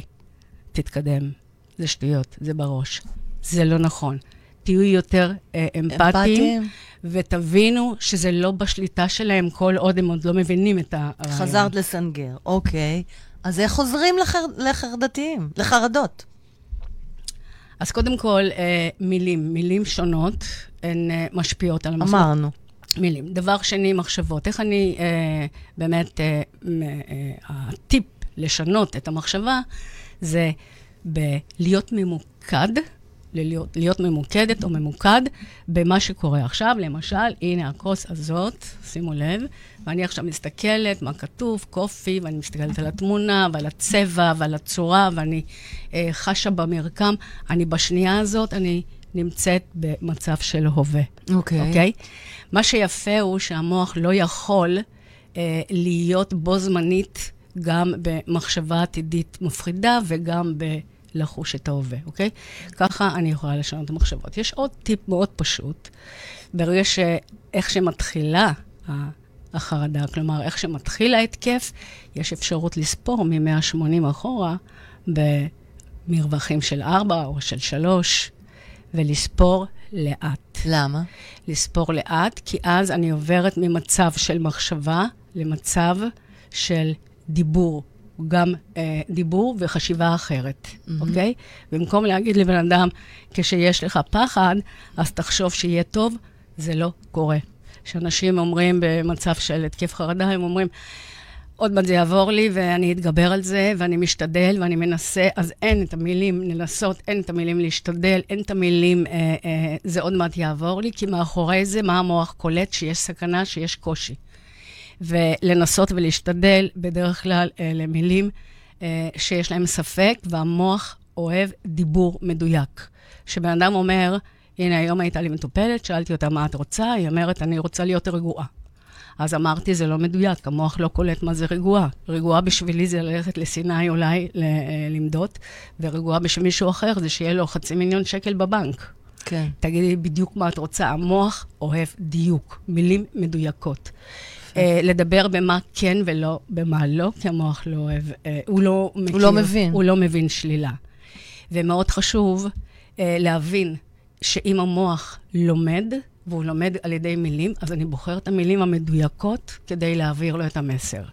S3: תתקדם, זה שטויות, זה בראש. זה לא נכון. תהיו יותר אה, אמפתיים. ותבינו שזה לא בשליטה שלהם כל עוד הם עוד לא מבינים את הרעיון.
S1: חזרת לסנגר, אוקיי. אז איך עוזרים לחר... לחרדתיים? לחרדות?
S3: אז קודם כל, אה, מילים. מילים שונות הן אה, משפיעות על המחשבות.
S1: אמרנו.
S3: מילים. דבר שני, מחשבות. איך אני אה, באמת, אה, אה, הטיפ לשנות את המחשבה זה בלהיות ממוקד, להיות, להיות ממוקדת או ממוקד במה שקורה עכשיו. למשל, הנה הכוס הזאת, שימו לב, ואני עכשיו מסתכלת מה כתוב, קופי, ואני מסתכלת על התמונה ועל הצבע ועל הצורה, ואני אה, חשה במרקם. אני בשנייה הזאת, אני נמצאת במצב של הווה.
S1: אוקיי.
S3: אוקיי? מה שיפה הוא שהמוח לא יכול אה, להיות בו זמנית גם במחשבה עתידית מפחידה וגם בלחוש את ההווה, אוקיי? ככה אני יכולה לשנות את המחשבות. יש עוד טיפ מאוד פשוט. ברגע שאיך שמתחילה החרדה, כלומר, איך שמתחיל ההתקף, יש אפשרות לספור מ-180 אחורה במרווחים של 4 או של 3, ולספור לאט.
S1: למה?
S3: לספור לאט, כי אז אני עוברת ממצב של מחשבה למצב של דיבור. גם אה, דיבור וחשיבה אחרת, mm-hmm. אוקיי? במקום להגיד לבן אדם, כשיש לך פחד, אז תחשוב שיהיה טוב, זה לא קורה. כשאנשים אומרים במצב של התקף חרדה, הם אומרים, עוד מעט זה יעבור לי ואני אתגבר על זה ואני משתדל ואני מנסה, אז אין את המילים לנסות, אין את המילים להשתדל, אין את המילים אה, אה, זה עוד מעט יעבור לי, כי מאחורי זה, מה המוח קולט? שיש סכנה, שיש קושי. ולנסות ולהשתדל בדרך כלל אה, למילים אה, שיש להם ספק, והמוח אוהב דיבור מדויק. כשבן אדם אומר, הנה, היום הייתה לי מטופלת, שאלתי אותה מה את רוצה, היא אומרת, אני רוצה להיות רגועה. אז אמרתי, זה לא מדויק, המוח לא קולט מה זה רגועה. רגועה בשבילי זה ללכת לסיני אולי ל- אה, למדוד, ורגועה בשביל מישהו אחר זה שיהיה לו חצי מיליון שקל בבנק.
S1: כן.
S3: תגידי בדיוק מה את רוצה. המוח אוהב דיוק, מילים מדויקות. Uh, לדבר במה כן ולא במה לא, כי המוח לא אוהב, uh, הוא לא מכיר.
S1: לא מבין.
S3: הוא לא מבין שלילה. ומאוד חשוב uh, להבין שאם המוח לומד, והוא לומד על ידי מילים, אז אני בוחר את המילים המדויקות כדי להעביר לו את המסר.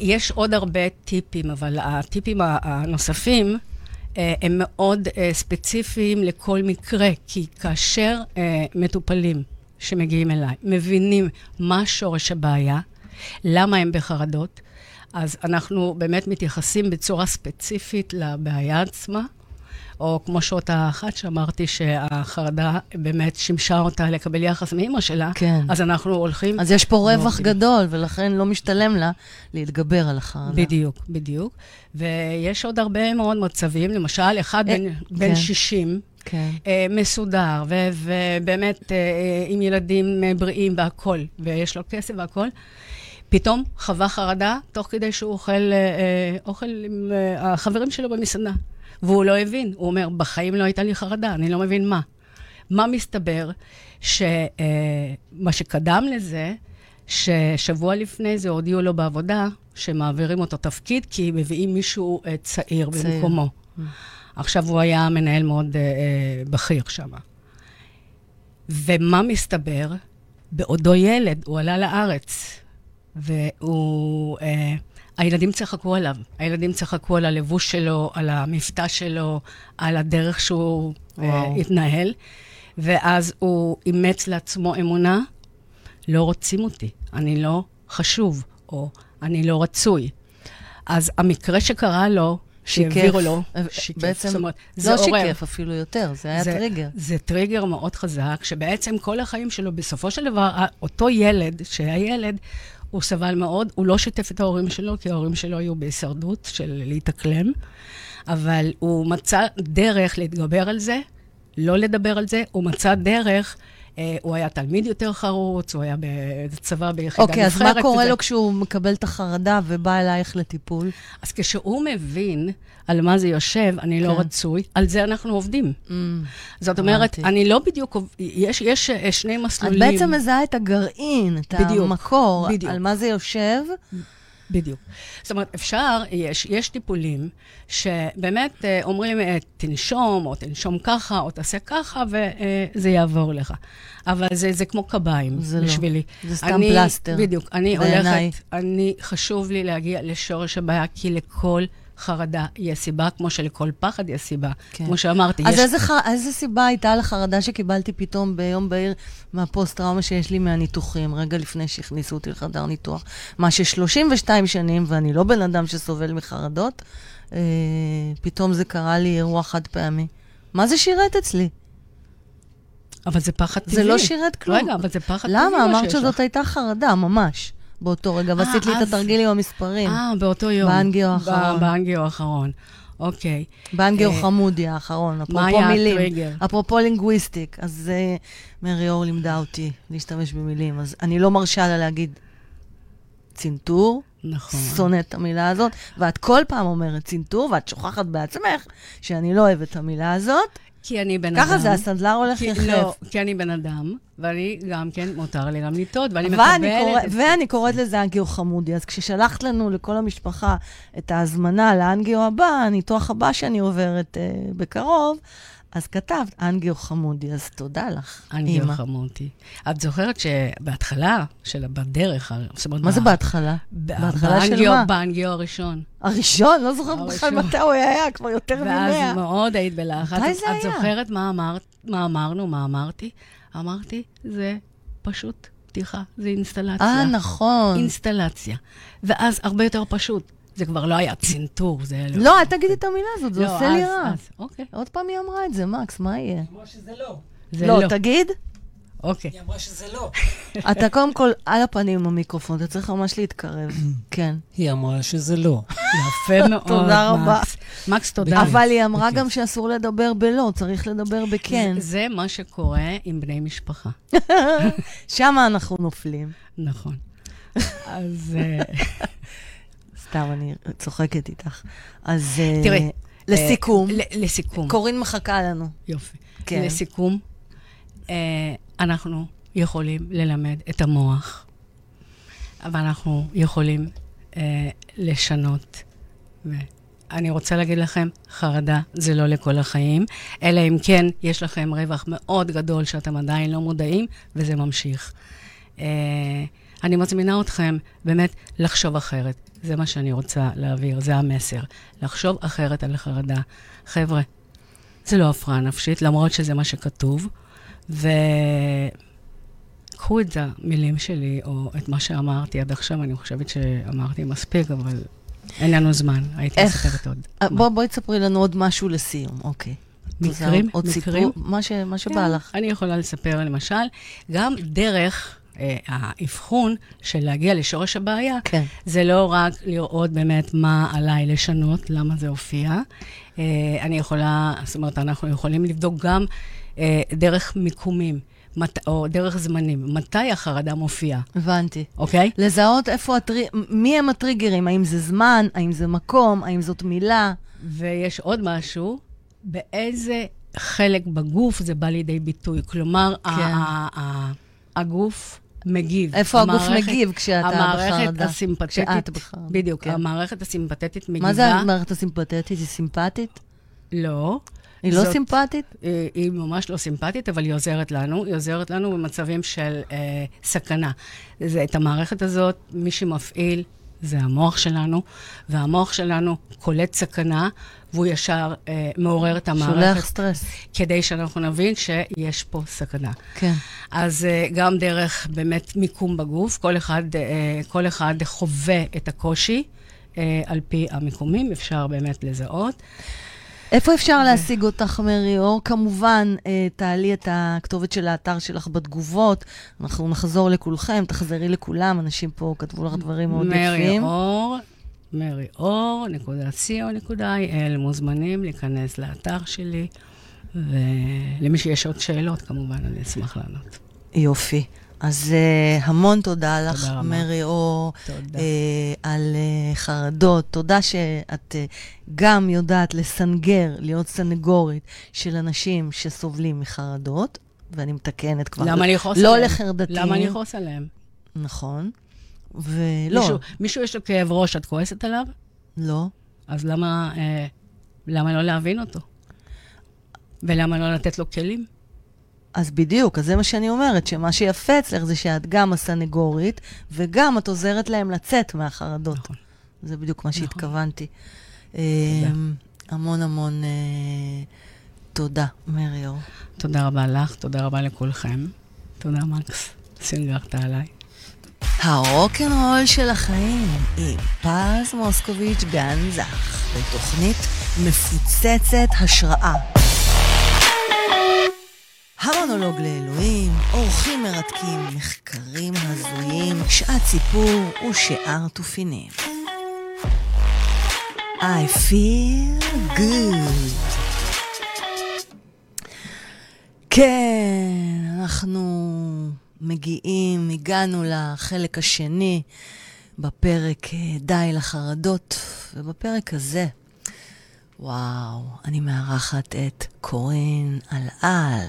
S3: יש עוד הרבה טיפים, אבל הטיפים הנוספים uh, הם מאוד uh, ספציפיים לכל מקרה, כי כאשר uh, מטופלים שמגיעים אליי מבינים מה שורש הבעיה, למה הם בחרדות, אז אנחנו באמת מתייחסים בצורה ספציפית לבעיה עצמה. או כמו שאותה אחת שאמרתי שהחרדה באמת שימשה אותה לקבל יחס מאימא שלה,
S1: כן.
S3: אז אנחנו הולכים...
S1: אז יש פה רווח
S3: ועובדים.
S1: גדול, ולכן לא משתלם לה להתגבר על החרדה.
S3: בדיוק, בדיוק. ויש עוד הרבה מאוד מצבים, למשל, אחד
S1: אה,
S3: בן, בן
S1: כן.
S3: 60,
S1: כן.
S3: אה, מסודר, ו- ובאמת אה, אה, עם ילדים בריאים והכול, ויש לו כסף והכול, פתאום חווה חרדה תוך כדי שהוא אוכל אוכל עם החברים שלו במסעדה. והוא לא הבין, הוא אומר, בחיים לא הייתה לי חרדה, אני לא מבין מה. מה מסתבר? שמה שקדם לזה, ששבוע לפני זה הודיעו לו בעבודה שמעבירים אותו תפקיד, כי מביאים מישהו צעיר
S1: צעיר.
S3: במקומו. עכשיו הוא היה מנהל מאוד אה, אה, בכיר שם. ומה מסתבר? בעודו ילד, הוא עלה לארץ, והוא... אה, הילדים צחקו עליו. הילדים צחקו על הלבוש שלו, על המבטא שלו, על הדרך שהוא אה. התנהל. ואז הוא אימץ לעצמו אמונה, לא רוצים אותי, אני לא חשוב, או אני לא רצוי. אז המקרה שקרה לו, שהעבירו לו,
S1: אה,
S3: שיקף.
S1: בעצם
S3: זאת אומרת,
S1: לא
S3: זה עורר.
S1: שיקף, אפילו יותר, זה היה
S3: זה,
S1: טריגר.
S3: זה טריגר מאוד חזק, שבעצם כל החיים שלו, בסופו של דבר, אותו ילד, שהיה ילד, הוא סבל מאוד, הוא לא שיתף את ההורים שלו, כי ההורים שלו היו בהישרדות של להתאקלם, אבל הוא מצא דרך להתגבר על זה, לא לדבר על זה, הוא מצא דרך, הוא היה תלמיד יותר חרוץ, הוא היה בצבא ביחידה
S1: אוקיי, אז מה
S3: נבחרת
S1: קורה. לו כשהוא מקבל את החרדה ובא אלייך לטיפול?
S3: אז כשהוא מבין על מה זה יושב, אני לא
S1: כן.
S3: רצוי, על זה אנחנו עובדים.
S1: Mm.
S3: זאת אומרת. אני לא בדיוק, יש, יש אה, שני
S1: את
S3: מסלולים.
S1: בעצם מזהה את הגרעין, את המקור. על מה זה יושב,
S3: בדיוק. זאת אומרת, אפשר, יש, יש טיפולים שבאמת אה, אומרים, אה, תנשום, או תנשום ככה, או תעשה ככה, וזה יעבור לך. אבל זה, זה כמו קביים
S1: זה לא.
S3: בשבילי.
S1: זה סתם
S3: אני,
S1: פלסטר.
S3: בדיוק. אני
S1: בעיניי.
S3: הולכת, אני, חשוב לי להגיע לשורש הבעיה, כי לכל חרדה יש סיבה, כמו שלכל פחד יש סיבה.
S1: כן.
S3: כמו שאמרתי,
S1: אז
S3: יש...
S1: איזה, ח... איזה סיבה הייתה לחרדה שקיבלתי פתאום ביום בהיר מהפוסט-טראומה שיש לי מהניתוחים, רגע לפני שהכניסו אותי לחדר ניתוח? מה ש-32 שנים, ואני לא בן אדם שסובל מחרדות, אה, פתאום זה קרה לי אירוע חד פעמי. מה זה שירת אצלי?
S3: אבל זה פחד טבעי.
S1: זה לא שירת כלום.
S3: רגע, אבל זה פחד טבעי.
S1: למה?
S3: מה
S1: אמרת שזאת
S3: לך.
S1: הייתה חרדה, ממש, באותו רגע, ועשית לי את התרגיל עם המספרים.
S3: אה, באותו יום.
S1: באנגיו האחרון.
S3: באנגיו האחרון. אוקיי.
S1: באנגיו
S3: אה,
S1: חמודי האחרון, אפרופו
S3: היה
S1: מילים.
S3: הטריגר?
S1: אפרופו לינגוויסטיק, אז uh, מרי אור לימדה אותי להשתמש במילים, אז אני לא מרשה לה להגיד צנתור,
S3: נכון.
S1: שונאת את המילה הזאת, ואת כל פעם אומרת צנתור, ואת שוכחת בעצמך שאני לא אוהבת את המילה הזאת.
S3: כי אני בן אדם.
S1: ככה זה, הסנדלר הולך יחף.
S3: לא, כי אני בן אדם, ואני גם כן, מותר לי גם לטעות, ואני
S1: ואני,
S3: מקבלת...
S1: קורא,
S3: את-
S1: ואני קוראת לזה אנגיו חמודי. אז כששלחת לנו, לכל המשפחה, את ההזמנה לאנגיו הבא, הניתוח הבא שאני עוברת אה, בקרוב, אז כתבת אנגיו חמודי, אז תודה לך,
S3: אנגיו
S1: אימא.
S3: חמותי. את זוכרת שבהתחלה, של בדרך, זאת אומרת...
S1: מה זה בהתחלה? בהתחלה של
S3: באנגיו-
S1: מה?
S3: באנגיו הראשון.
S1: הראשון? לא זוכרת בכלל. מתי הוא היה, כבר יותר
S3: ואז
S1: ממאה.
S3: מאוד היית בלחץ.
S1: מתי
S3: את-
S1: זה
S3: את
S1: היה?
S3: זוכרת מה אמרת, מה אמרנו, מה אמרתי? אמרתי, זה פשוט פתיחה, זה אינסטלציה.
S1: אה, נכון.
S3: אינסטלציה. ואז הרבה יותר פשוט. זה כבר לא היה צנתור, זה היה...
S1: לא, אל תגידי את המילה הזאת, זה
S3: לא,
S1: עושה לי רע.
S3: אז, אוקיי.
S1: עוד פעם היא אמרה את זה, מקס, מה יהיה?
S2: אמרה שזה לא.
S3: זה
S1: לא,
S3: לא.
S1: תגיד.
S3: אוקיי.
S2: היא אמרה שזה לא.
S1: אתה קודם כל על הפנים עם המיקרופון, אתה צריך ממש להתקרב. כן.
S2: היא אמרה שזה לא.
S3: יפה מאוד,
S1: תודה רבה.
S3: מקס. תודה.
S1: אבל היא אמרה גם שאסור לדבר בלא, צריך לדבר בכן.
S3: זה- זה מה שקורה עם בני משפחה.
S1: שם אנחנו נופלים.
S3: נכון. אז אה,
S1: סתם, אני צוחקת איתך. אז אה,
S3: תראי,
S1: לסיכום,
S3: אה, ל- לסיכום.
S1: קורין מחכה לנו.
S3: יופי.
S1: כן.
S3: לסיכום, אה, אנחנו יכולים ללמד את המוח, אבל אנחנו יכולים לשנות. ואני רוצה להגיד לכם, חרדה זה לא לכל החיים, אלא אם כן יש לכם רווח מאוד גדול שאתם עדיין לא מודעים, וזה ממשיך. אני מזמינה אתכם באמת לחשוב אחרת. זה מה שאני רוצה להעביר, זה המסר. לחשוב אחרת על חרדה. חבר'ה, זה לא הפרעה נפשית, למרות שזה מה שכתוב. וקחו את המילים שלי, או את מה שאמרתי עד עכשיו, אני חושבת שאמרתי מספיק, אבל אין לנו זמן, הייתי
S1: איך?
S3: מספרת עוד.
S1: אה? בוא, בואי תספרי לנו עוד משהו לסיום, אוקיי.
S3: מקרים?
S1: עוד
S3: מקרים?
S1: סיפור, מה, ש, מה שבא
S3: כן,
S1: לך.
S3: אני יכולה לספר, למשל, גם דרך האבחון של להגיע לשורש הבעיה,
S1: כן.
S3: זה לא רק לראות באמת מה עליי לשנות, למה זה הופיע. אה, אני יכולה, זאת אומרת, אנחנו יכולים לבדוק גם אה, דרך מיקומים, מת, או דרך זמנים, מתי החרדה מופיעה,
S1: הבנתי.
S3: אוקיי?
S1: לזהות איפה הטרי... מי הם הטריגרים, האם זה זמן, האם זה מקום, האם זאת מילה.
S3: ויש עוד משהו, באיזה חלק בגוף זה בא לידי ביטוי. כלומר,
S1: כן.
S3: הגוף מגיב.
S1: איפה הגוף
S3: המערכת-
S1: מגיב כשאתה
S3: המערכת
S1: בחרדה?
S3: הסימפתטית,
S1: כשאת בחרדה,
S3: בדיוק,
S1: כן.
S3: המערכת הסימפתטית מגיבה.
S1: מה זה המערכת הסימפתטית? היא סימפטית?
S3: לא.
S1: היא לא
S3: זאת-
S1: סימפטית?
S3: אה, היא ממש לא סימפטית, אבל היא עוזרת לנו. היא עוזרת לנו במצבים של אה, סכנה. זה, את המערכת הזאת, מי שמפעיל זה המוח שלנו, והמוח שלנו קולט סכנה, והוא ישר אה, מעורר את
S1: שולח
S3: המערכת,
S1: סטרס.
S3: כדי שאנחנו נבין שיש פה סכנה.
S1: כן.
S3: אז אה, גם דרך באמת מיקום בגוף, כל אחד, אה, כל אחד חווה את הקושי. אה, על פי המיקומים, אפשר באמת לזהות.
S1: איפה אפשר להשיג אותך, מרי אור? כמובן, אה, תעלי את הכתובת של האתר שלך בתגובות. אנחנו נחזור לכולכם, תחזרי לכולם. אנשים פה כתבו לך דברים מאוד יפים.
S3: מרי אור, נקודה co, נקודה il, מוזמנים להיכנס לאתר שלי, ולמי שיש עוד שאלות, כמובן, אני אשמח לענות.
S1: יופי. אז uh, המון תודה לך,
S3: רבה.
S1: מרי אור,
S3: תודה.
S1: uh, על uh, חרדות. תודה שאת uh, גם יודעת לסנגר, להיות סנגורית של אנשים שסובלים מחרדות, ואני מתקנת כבר.
S3: למה לכעוס
S1: לא
S3: עליהם?
S1: לחרדתיים.
S3: למה לכעוס עליהם?
S1: נכון. ולא,
S3: מישהו, מישהו יש לו כאב ראש, את כועסת עליו?
S1: לא.
S3: אז למה, אה, למה לא להבין אותו? ולמה לא לתת לו כלים?
S1: אז בדיוק, אז זה מה שאני אומרת, שמה שיפה אצלך זה שאת גם הסנגורית, וגם את עוזרת להם לצאת מהחרדות.
S3: נכון.
S1: זה בדיוק מה
S3: נכון.
S1: שהתכוונתי. אה, המון המון אה, תודה, מריו.
S3: תודה רבה לך, תודה רבה לכולכם. תודה, מקס, סינגרת עליי.
S1: הרוקנרול של החיים עם פז מוסקוביץ' גנזך, בתוכנית מפוצצת השראה. המונולוג לאלוהים, אורחים מרתקים, מחקרים הזויים, שעת סיפור ושאר תופינים. I feel good. כן, אנחנו מגיעים, הגענו לחלק השני בפרק אה, די לחרדות, ובפרק הזה, וואו, אני מארחת את קורין אלעל.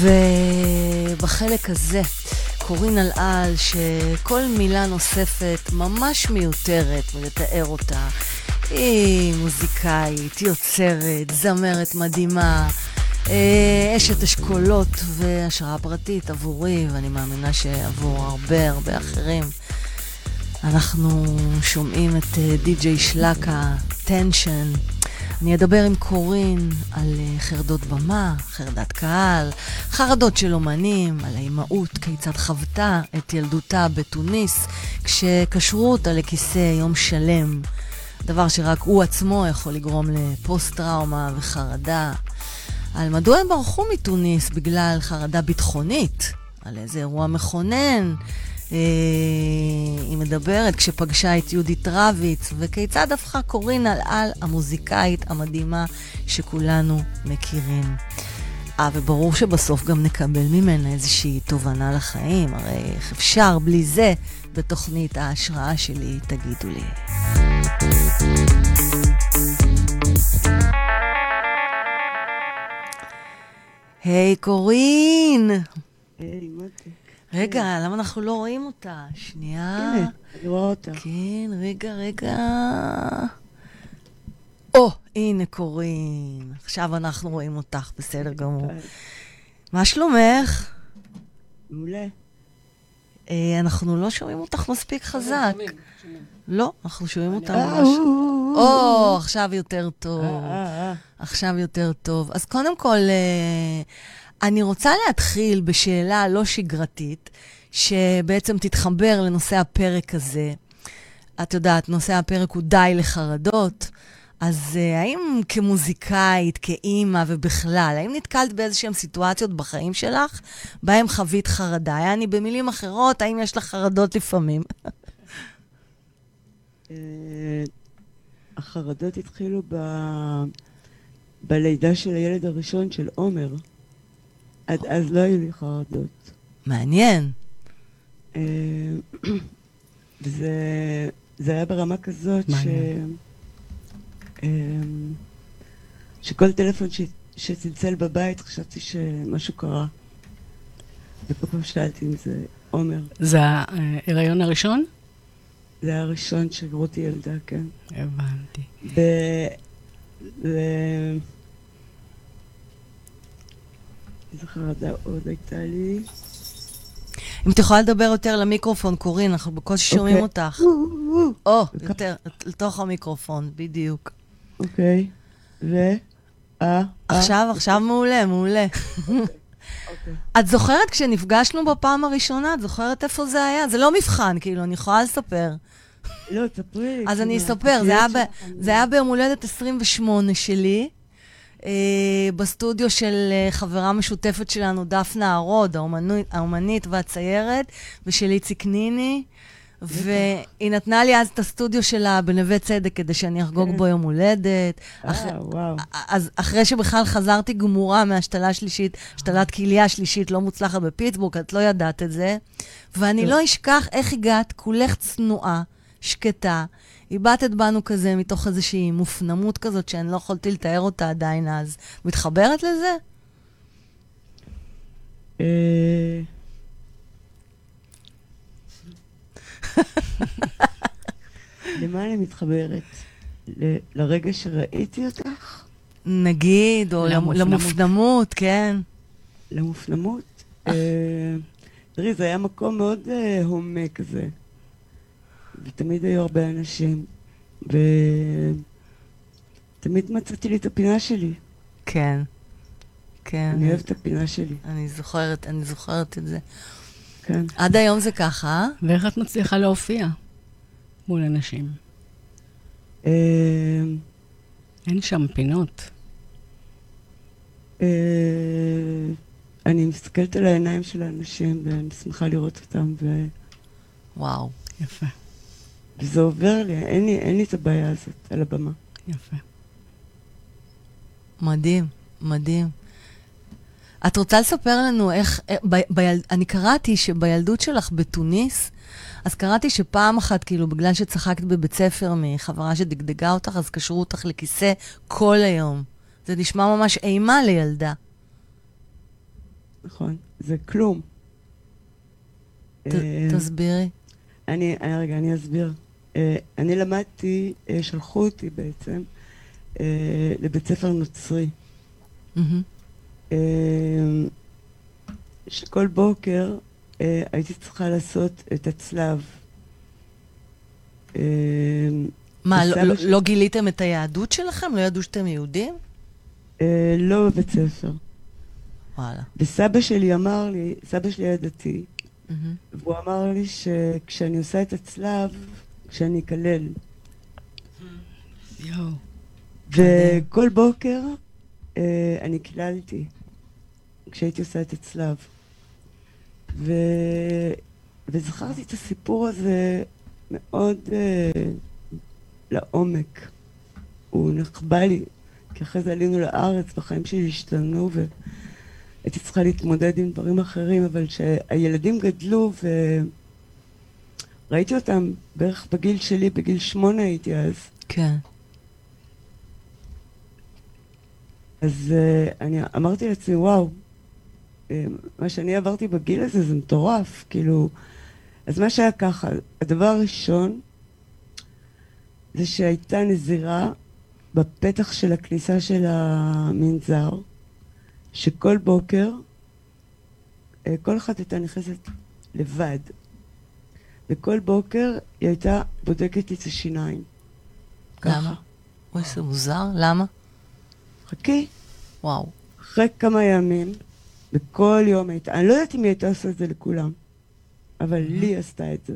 S1: ובחלק הזה, קורין אלעל, שכל מילה נוספת ממש מיותרת מלתאר אותה. היא מוזיקאית, יוצרת, זמרת מדהימה, אה, אשת אשכולות והשראה פרטית עבורי, ואני מאמינה שעבור הרבה הרבה אחרים. אנחנו שומעים את אה, די.ג'יי שלקה, טנשן. אני אדבר עם קורין על אה, חרדות במה, חרדת קהל, חרדות של אומנים, על האימהות, כיצד חוותה את ילדותה בתוניס, כשקשרו אותה לכיסא יום שלם, דבר שרק הוא עצמו יכול לגרום לפוסט-טראומה וחרדה. על מדוע הם ברחו מתוניס בגלל חרדה ביטחונית, על איזה אירוע מכונן. אה, היא מדברת כשפגשה את יהודית רביץ, וכיצד הפכה קורין אלעל המוזיקאית המדהימה שכולנו מכירים. אה, וברור שבסוף גם נקבל ממנה איזושהי תובנה לחיים, הרי איך אפשר בלי זה בתוכנית ההשראה שלי, תגידו לי. היי, קורין!
S4: היי, מה זה?
S1: רגע, למה אנחנו לא רואים אותה? שנייה.
S4: הנה, אני רואה אותה.
S1: כן, רגע, רגע. או, הנה קורין. עכשיו אנחנו רואים אותך, בסדר גמור. מה שלומך?
S4: מעולה.
S1: אה, אנחנו לא שומעים אותך מספיק חזק. לא, אנחנו שומעים אותה
S4: אה,
S1: ממש...
S4: או,
S1: עכשיו יותר
S4: אה,
S1: טוב.
S4: אה, אה.
S1: עכשיו יותר טוב. אז קודם כל, אה, אני רוצה להתחיל בשאלה לא שגרתית, שבעצם תתחבר לנושא הפרק הזה. את יודעת, נושא הפרק הוא די לחרדות. אז אה, האם כמוזיקאית, כאימא ובכלל, האם נתקלת באיזשהן סיטואציות בחיים שלך, בהן חווית חרדה? יעני, במילים אחרות, האם יש לך חרדות לפעמים?
S4: אה, החרדות התחילו ב... בלידה של הילד הראשון של עומר. עד אז לא היו לי חרדות.
S1: מעניין.
S4: אה, וזה זה היה ברמה כזאת ש...
S3: מעניין.
S4: אה, שכל טלפון ש... שצלצל בבית חשבתי שמשהו קרה. וכל פעם שאלתי אם זה עומר.
S3: זה ההיריון הראשון?
S4: זה היה הראשון שרותי ילדה, כן.
S3: הבנתי.
S4: ב... ב... איזה חרדה עוד הייתה לי?
S1: אם את יכולה לדבר יותר למיקרופון, קורין, אנחנו בקושי שומעים
S4: אוקיי.
S1: אותך. או, יותר, לתוך המיקרופון, בדיוק.
S4: אוקיי. ו...
S1: עכשיו, עכשיו מעולה, מעולה.
S4: אוקיי.
S1: את זוכרת כשנפגשנו בפעם הראשונה? את זוכרת איפה זה היה? זה לא מבחן, כאילו, אני יכולה לספר.
S4: לא, תספרי.
S1: אז אני
S4: כאילו,
S1: אספר, זה היה, ביום הולדת 28 שלי, בסטודיו של אה, חברה משותפת שלנו, דפנה הרוד, האומנית, והציירת, ושל איציק ניני, והיא נתנה לי אז את הסטודיו שלה בנווה צדק כדי שאני אחגוג
S4: כן.
S1: בו יום הולדת.
S4: אה, וואו.
S1: אז אחרי שבכלל חזרתי גמורה מהשתלה שלישית, השתלת כליה שלישית לא מוצלחת בפיטסבורג, את לא ידעת את זה. ואני
S4: טוב.
S1: לא אשכח איך הגעת, כולך צנועה, שקטה. איבדת בנו כזה מתוך איזושהי מופנמות כזאת שאני לא יכולתי לתאר אותה עדיין אז. מתחברת לזה?
S4: אה, למה אני מתחברת? לרגע שראיתי אותך?
S1: נגיד, או למ-
S3: למופנמות.
S1: למופנמות, כן.
S4: למופנמות? אה, תראי, זה היה מקום מאוד אה, הומה כזה. ותמיד היו הרבה אנשים. ותמיד מצאתי לי את הפינה שלי.
S1: כן. כן.
S4: אני אוהבת את הפינה שלי.
S1: אני זוכרת, אני זוכרת את זה.
S4: כן.
S1: עד היום זה ככה, אה?
S3: ואיך את מצליחה להופיע מול אנשים?
S4: אה,
S3: אין שם פינות.
S4: אה, אני מסתכלת על העיניים של האנשים ואני שמחה לראות אותם, ו...
S1: וואו.
S3: יפה,
S4: וזה עובר לי, אין לי, אין לי את הבעיה הזאת על הבמה.
S3: יפה.
S1: מדהים, מדהים. את רוצה לספר לנו איך, אה, ב, ביל, אני קראתי שבילדות שלך בתוניס, אז קראתי שפעם אחת, כאילו, בגלל שצחקת בבית ספר מחברה שדגדגה אותך, אז קשרו אותך לכיסא כל היום. זה נשמע ממש אימה לילדה.
S4: נכון? זה כלום.
S1: ת,
S4: אה,
S1: תסבירי.
S4: אני, אה, רגע, אני אסביר. אה, אני למדתי, אה, שלחו אותי בעצם אה, לבית ספר נוצרי. שכל בוקר הייתי צריכה לעשות את הצלב.
S1: מה, לא, לא, לא גיליתם את היהדות שלכם? לא ידעו שאתם יהודים?
S4: אה, לא בבית ספר.
S1: וואלה.
S4: וסבא שלי אמר לי, סבא שלי היה דתי. והוא אמר לי שכשאני עושה את הצלב, כשאני אקלל.
S3: יואו.
S4: וכל בוקר אה, אני קיללתי, כשהייתי עושה את הצלב. ו... וזכרתי את הסיפור הזה מאוד אה, לעומק. הוא נחבא לי, כי אחרי זה עלינו לארץ, והחיים שלי השתנו, והייתי צריכה להתמודד עם דברים אחרים, אבל כשהילדים גדלו וראיתי אותם בערך בגיל שלי, בגיל שמונה הייתי אז,
S1: כן.
S4: אז uh, אני אמרתי לעצמי, וואו, uh, מה שאני עברתי בגיל הזה זה מטורף, כאילו... אז מה שהיה ככה, הדבר הראשון זה שהייתה נזירה בפתח של הכניסה של המנזר, שכל בוקר, uh, כל אחת הייתה נכנסת לבד, וכל בוקר היא הייתה בודקת לי את השיניים. ככה.
S1: למה? אוי, זה מוזר. למה?
S4: חכי,
S1: וואו.
S4: אחרי כמה ימים, וכל יום הייתה, אני לא יודעת אם היא הייתה עושה את זה לכולם, אבל לי היא עשתה את זה.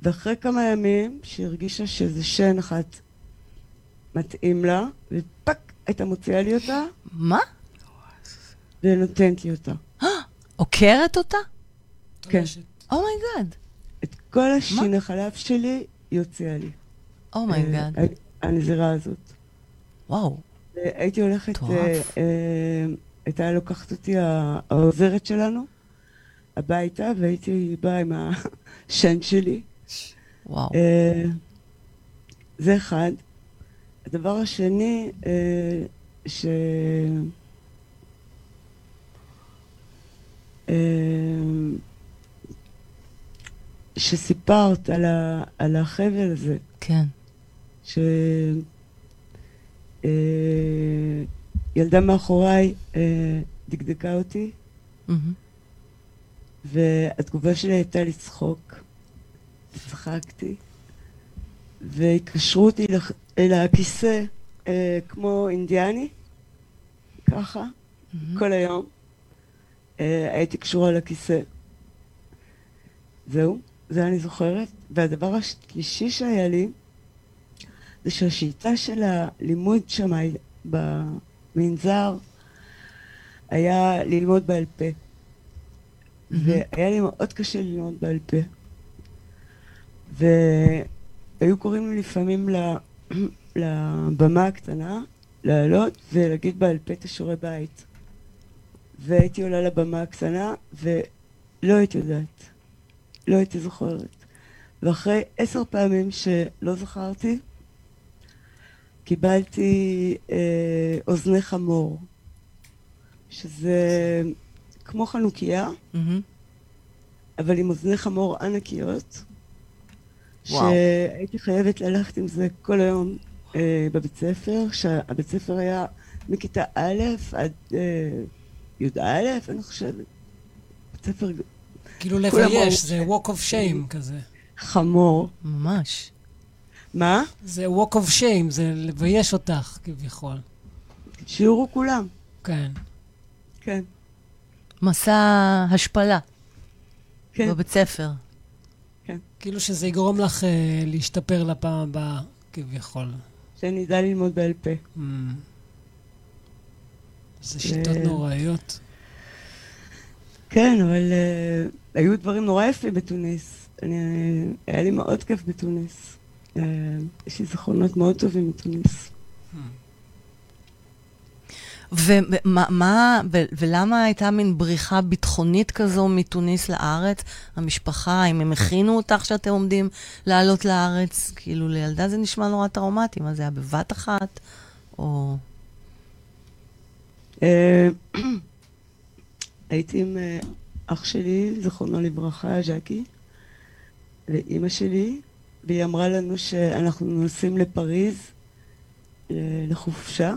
S4: ואחרי כמה ימים, שהיא הרגישה שזה שן אחת מתאים לה, ופאק, הייתה מוציאה לי אותה,
S1: מה?
S4: ונותנת לי אותה.
S1: עוקרת אותה?
S4: כן.
S1: Oh my God.
S4: את כל השיני החלב שלי, הוציאה לי.
S1: Oh my God.
S4: אה, הנזירה הזאת.
S1: וואו.
S4: הייתי הולכת,
S1: מטורף.
S4: אה, אה, הייתה לוקחת אותי העוזרת שלנו הביתה, והייתי באה עם השן שלי.
S1: וואו.
S4: אה, זה אחד. הדבר השני, אה, ש... אה, שסיפרת על, ה... על החבל הזה,
S1: כן.
S4: שילדה מאחוריי אה, דקדקה אותי,
S1: מהמם.
S4: והתגובה שלי הייתה לצחוק. וצחקתי, והתקשרו אותי לח- אל הכיסא אה, כמו אינדיאני, ככה,
S1: מהמם.
S4: כל היום. אה, הייתי קשורה לכיסא. זהו, זה אני זוכרת. והדבר השלישי שהיה לי, זה שהשיטה של הלימוד שם במנזר היה ללמוד בעל פה. והיה לי מאוד קשה ללמוד בעל פה. והיו קוראים לי לפעמים לבמה הקטנה, לעלות ולהגיד בעל פה את השיעורי בית. והייתי עולה לבמה הקטנה, ולא הייתי יודעת. לא הייתי זוכרת. ואחרי עשר פעמים שלא זכרתי, קיבלתי אה, אוזני חמור, שזה כמו חנוכיה,
S1: מהמם.
S4: אבל עם אוזני חמור ענקיות,
S1: וואו.
S4: שהייתי חייבת ללכת עם זה כל היום אה, בבית ספר, שהבית ספר היה מכיתה א' עד אה, י"א, אני חושבת. בית ספר
S2: כאילו לבייש. זה walk of shame כזה.
S4: חמור.
S1: ממש.
S4: מה?
S2: זה walk of shame, זה לבייש אותך, כביכול.
S4: שיעורו כולם,
S2: כן.
S4: כן.
S1: מסע השפלה
S4: כן.
S1: בבית ספר.
S2: כאילו שזה יגרום לך אה, להשתפר לפעם הבאה, כביכול.
S4: שאני אדע ללמוד בעל פה.
S2: Mm. זה שיטות. נוראיות.
S4: כן, אבל uh, היו דברים נורא יפים בתוניס. אני, היה לי מאוד כיף בתוניס. Uh, יש לי זיכרונות מאוד טובים מתוניס.
S1: ומה, מה- ו- ולמה הייתה מין בריחה ביטחונית כזו מתוניס לארץ? המשפחה, האם הם הכינו אותך שאתם עומדים לעלות לארץ? כאילו, לילדה זה נשמע נורא טראומטי. מה זה היה בבת אחת? או...
S4: אה, הייתי עם אה, אח שלי, זיכרונו לברכה, ז'קי, ואימא שלי, והיא אמרה לנו שאנחנו נוסעים לפריז אה, לחופשה,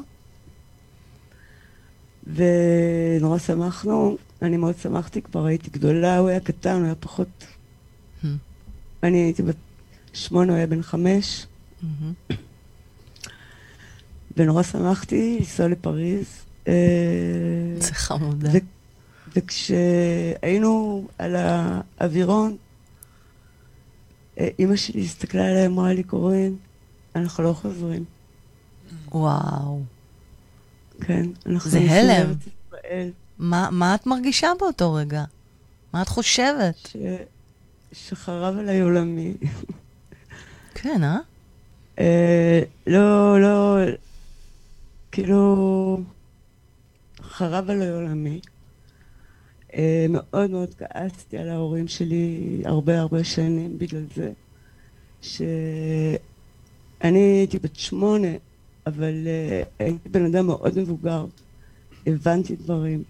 S4: ונורא שמחנו, אני מאוד שמחתי, כבר הייתי גדולה, הוא היה קטן, הוא היה פחות...
S1: Hmm.
S4: אני הייתי בת שמונה, הוא היה בן חמש,
S1: מהמם.
S4: ונורא שמחתי לנסוע לפריז. אה,
S1: זה חמודה.
S4: ו- וכשהיינו על האווירון, אה, אימא שלי הסתכלה עליי, אמרה לי, קורין, אנחנו לא חוזרים.
S1: וואו.
S4: כן, אנחנו
S1: זה הלם. מה, מה את מרגישה באותו רגע? מה את חושבת?
S4: ש... שחרב עליי עולמי.
S1: כן, אה?
S4: אה, לא, לא, כאילו, חרב עליי עולמי. אה, מאוד מאוד כעסתי על ההורים שלי הרבה הרבה שנים בגלל זה. שאני הייתי בת שמונה, אבל אה, הייתי בן אדם מאוד מבוגר. הבנתי דברים.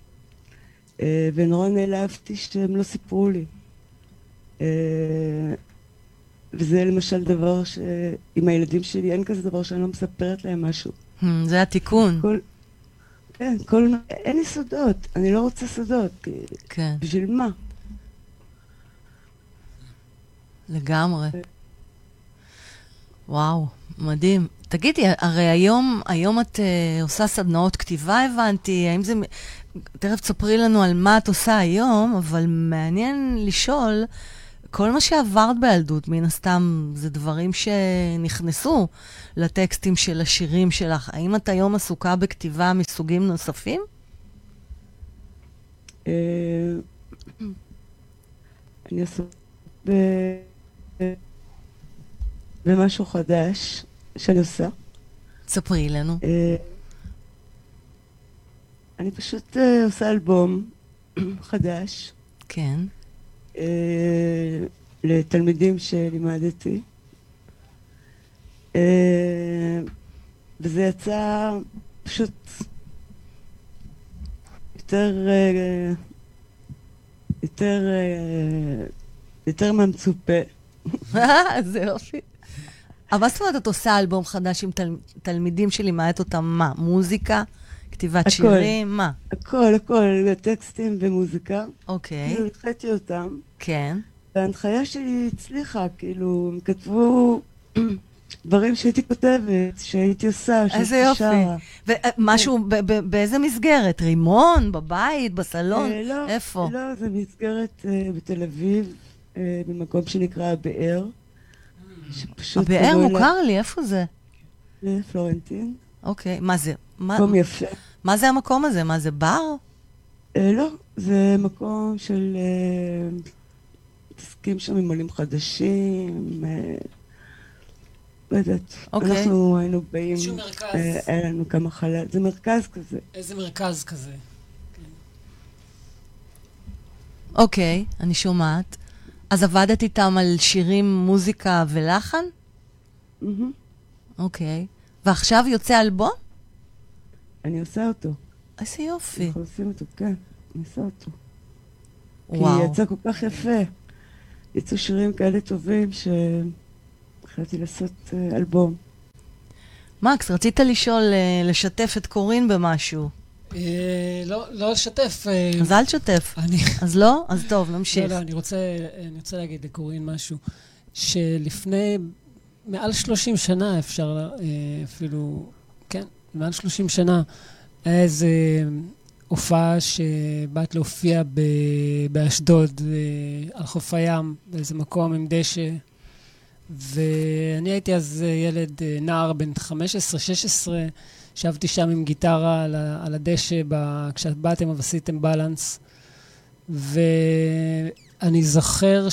S4: אה, ונורא נעלבתי שהם לא סיפרו לי. וזה למשל דבר שעם הילדים שלי אין כזה דבר שאני לא מספרת להם משהו.
S1: Hmm, זה התיקון.
S4: כל... כן, כל... אין לי סודות, אני לא רוצה סודות.
S1: כן,
S4: בשביל מה?
S1: לגמרי. וואו, מדהים. תגידי, הרי היום, היום את uh, עושה סדנאות כתיבה, הבנתי. האם זה... תכף תספרי לנו על מה את עושה היום, אבל מעניין לשאול, כל מה שעברת בילדות, מן הסתם, זה דברים שנכנסו לטקסטים של השירים שלך. האם את היום עסוקה בכתיבה מסוגים נוספים?
S4: אה, אני ב... במשהו חדש שאני עושה.
S1: ספרי לנו.
S4: אה, אני פשוט אה, עושה אלבום חדש
S1: כן.
S4: אה, לתלמידים שלימדתי. אה, וזה יצא פשוט יותר, אה, יותר, יותר מהמצופה.
S1: זה יופי. אבל מה זאת אומרת את עושה אלבום חדש עם תל... תלמידים שלימדת אותם מה? מוזיקה? כתיבת
S4: הכל.
S1: שירים? מה?
S4: הכל, הכל, טקסטים ומוזיקה.
S1: אוקיי,
S4: כאילו, הנחיתי אותם,
S1: כן.
S4: וההנחיה שלי הצליחה, כאילו, הם כתבו דברים שהייתי כותבת, שהייתי עושה, שהייתי
S1: איזה יופי.
S4: שרה.
S1: ומשהו, ב- באיזה מסגרת? רימון? בבית? בסלון?
S4: אה, לא,
S1: איפה?
S4: לא, זה מסגרת אה, בתל אביב, אה, במקום שנקרא הבאר. שפשוט
S1: הבאר מוכר לי, איפה זה?
S4: אה, פלורנטין.
S1: אוקיי, מה זה?
S4: מקום יפה.
S1: מה זה המקום הזה? מה זה בר?
S4: אה, לא, זה מקום של... אה, מתעסקים שם עם עולים חדשים, אה, לא יודעת.
S1: אוקיי.
S4: אנחנו היינו באים,
S2: איזשהו מרכז.
S4: אה, היה לנו כמה חלל, זה מרכז כזה.
S2: איזה מרכז כזה.
S1: אוקיי, אני שומעת. אז עבדת איתם על שירים, מוזיקה ולחן? אוקיי. ועכשיו יוצא אלבום?
S4: אני עושה אותו.
S1: איזה יופי.
S4: אנחנו עושים אותו, כן, אני עושה אותו. כי
S1: וואו.
S4: יצא כל כך יפה. יצאו שירים כאלה טובים שהחלטתי לעשות אה, אלבום.
S1: מקס, רצית לשאול, אה, לשתף את קורין במשהו.
S2: אה, לא לא לשתף.
S1: אז אל תשתף.
S2: אני...
S1: אז לא? אז טוב,
S2: לא,
S1: נמשיך.
S2: לא, אני רוצה, אני רוצה להגיד לקורין משהו, שלפני מעל 30 שנה אפשר אפילו, כן, מעל 30 שנה, היה איזה הופעה שבאת להופיע ב, באשדוד, אה, על חוף הים, באיזה מקום עם דשא, ואני הייתי אז אה, ילד, אה, נער בן 15-16, ישבתי שם עם גיטרה על, ה- על הדשא ב, כשאת באתם ועשיתם בלנס. ואני זוכר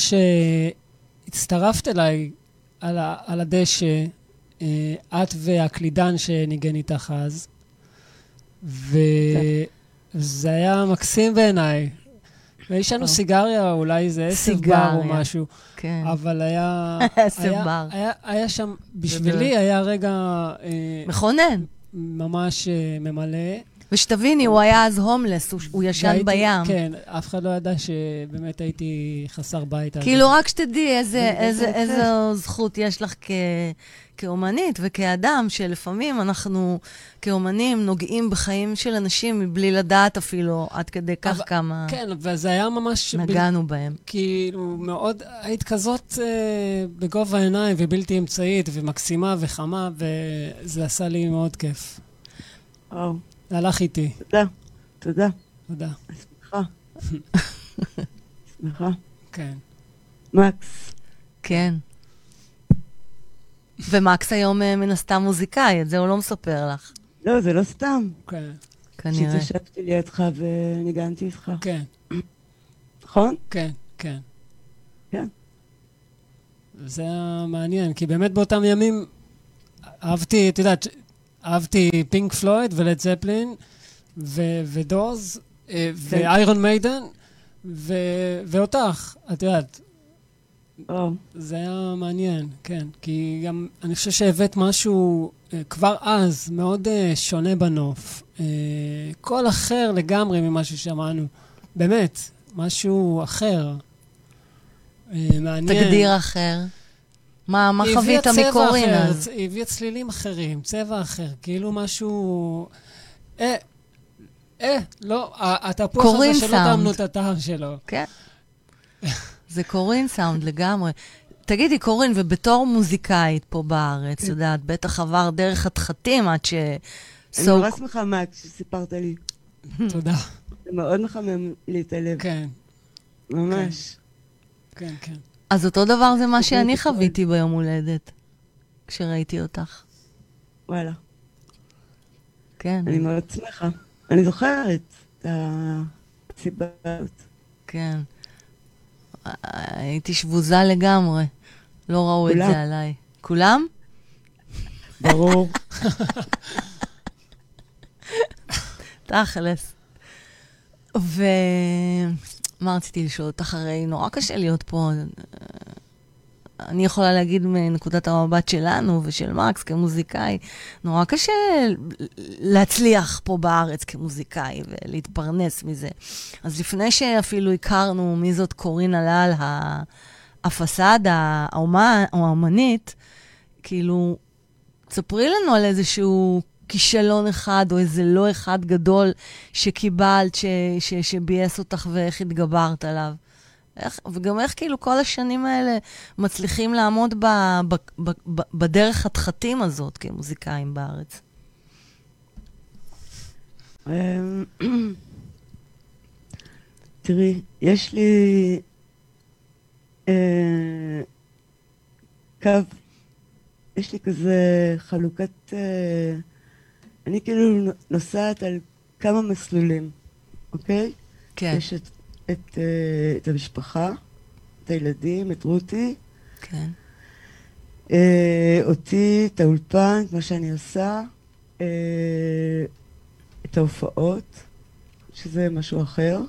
S2: שהצטרפת אליי על, ה, על הדשא, אה, את והקלידן שניגן איתך אז, וזה היה מקסים בעיניי. ועישנו
S1: טוב.
S2: סיגריה, אולי איזה עשב בר או. משהו,
S1: כן.
S2: אבל היה... היה-
S1: בר.
S2: היה, היה שם, בשבילי היה רגע אה,
S1: מכונן.
S2: ממש אה, ממלא.
S1: ושתביני, הוא היה אז הומלס, הוא- הוא ישן
S2: והייתי-
S1: בים.
S2: כן, אף אחד לא ידע שבאמת הייתי חסר בית.
S1: כאילו, רק שתדעי איזה,
S4: זה-
S1: איזה,
S4: זה יפה.
S1: איזו זכות יש לך כ, כאומנית וכאדם, שלפעמים אנחנו כאומנים נוגעים בחיים של אנשים מבלי לדעת אפילו עד כדי כך
S2: אבל-
S1: כמה
S2: כן, וזה היה ממש...
S1: נגענו בהם.
S2: כאילו, מאוד, היית כזאת אה, בגובה העיניים ובלתי אמצעית ומקסימה וחמה, וזה עשה לי מאוד כיף.
S4: וואו,
S2: זה הלך איתי,
S4: תודה. תודה.
S2: תודה.
S4: שמחה. שמחה.
S2: כן.
S4: מקס,
S1: כן. ומקס היום אה, מן הסתם מוזיקאי, את זה הוא לא מספר לך,
S4: לא, זה לא סתם.
S2: כן,
S1: כנראה.
S4: שהתיישבתי לידך וניגנתי איתך,
S2: כן,
S4: נכון?
S2: כן, כן.
S4: כן.
S2: זה היה מעניין, כי באמת באותם ימים אהבתי, את יודעת, אהבתי פינק פלויד ולד זפלין ו- ודורס אה, ואיירון מיידן ו- ואותך, את יודעת, זה היה מעניין, כן. כי גם אני חושב שהבאת משהו אה, כבר אז מאוד אה, שונה בנוף. קול אחר לגמרי ממה ששמענו. באמת, משהו אחר. מעניין.
S1: תגדיר אחר. מה, מה
S2: היא הביאה
S1: חווית
S2: צבע
S1: מקורין
S2: אחר, היא הביאה צלילים אחרים, צבע אחר, כאילו משהו... אה, אה, לא, התפוח הזה שלא. טעמנו את הטעם שלו.
S1: כן. זה קורין סאונד לגמרי. תגידי, קורין, ובתור מוזיקאית פה בארץ,
S4: כן.
S1: יודעת, בטח עבר דרך התחתים עד ש...
S4: אני
S1: so-
S4: נורא שמחה, מקס, שסיפרת לי.
S2: תודה.
S4: זה מאוד מחמם לי את הלב,
S2: כן,
S4: ממש.
S2: כן, כן.
S1: אז אותו דבר זה מה שאני חוויתי ביום הולדת, כשראיתי אותך.
S4: וואלה,
S1: כן,
S4: אני מאוד שמחה. אני זוכרת את הסיבה הזאת.
S1: כן. הייתי שבוזה לגמרי. לא ראו את. זה עליי. כולם?
S4: ברור.
S1: תכלס. ומה רציתי לשאול אותך? הרי נורא קשה להיות פה. אני יכולה להגיד מנקודת המבט שלנו ושל מקס כמוזיקאי, נורא קשה להצליח פה בארץ כמוזיקאי ולהתפרנס מזה. אז לפני שאפילו הכרנו מי זאת קורין הלל, הפסאדה, האומן, או האומנית, כאילו, תספרי לנו על איזשהו כישלון אחד, או איזה לא אחד גדול שקיבלת, ש, ש, שביאס אותך ואיך התגברת עליו. איך, וגם איך כאילו כל השנים האלה מצליחים לעמוד ב, ב, ב, ב, בדרך התחתים הזאת כמוזיקאים בארץ.
S4: אמ, תראי, יש לי אה, קו, יש לי כזה חלוקת, אה, אני כאילו נוסעת על כמה מסלולים, אוקיי?
S1: כן,
S4: יש את, את, אה, את המשפחה, את הילדים, את רותי,
S1: כן.
S4: אה, אותי, את האולפן, את מה שאני עושה, אה, את ההופעות, שזה משהו אחר,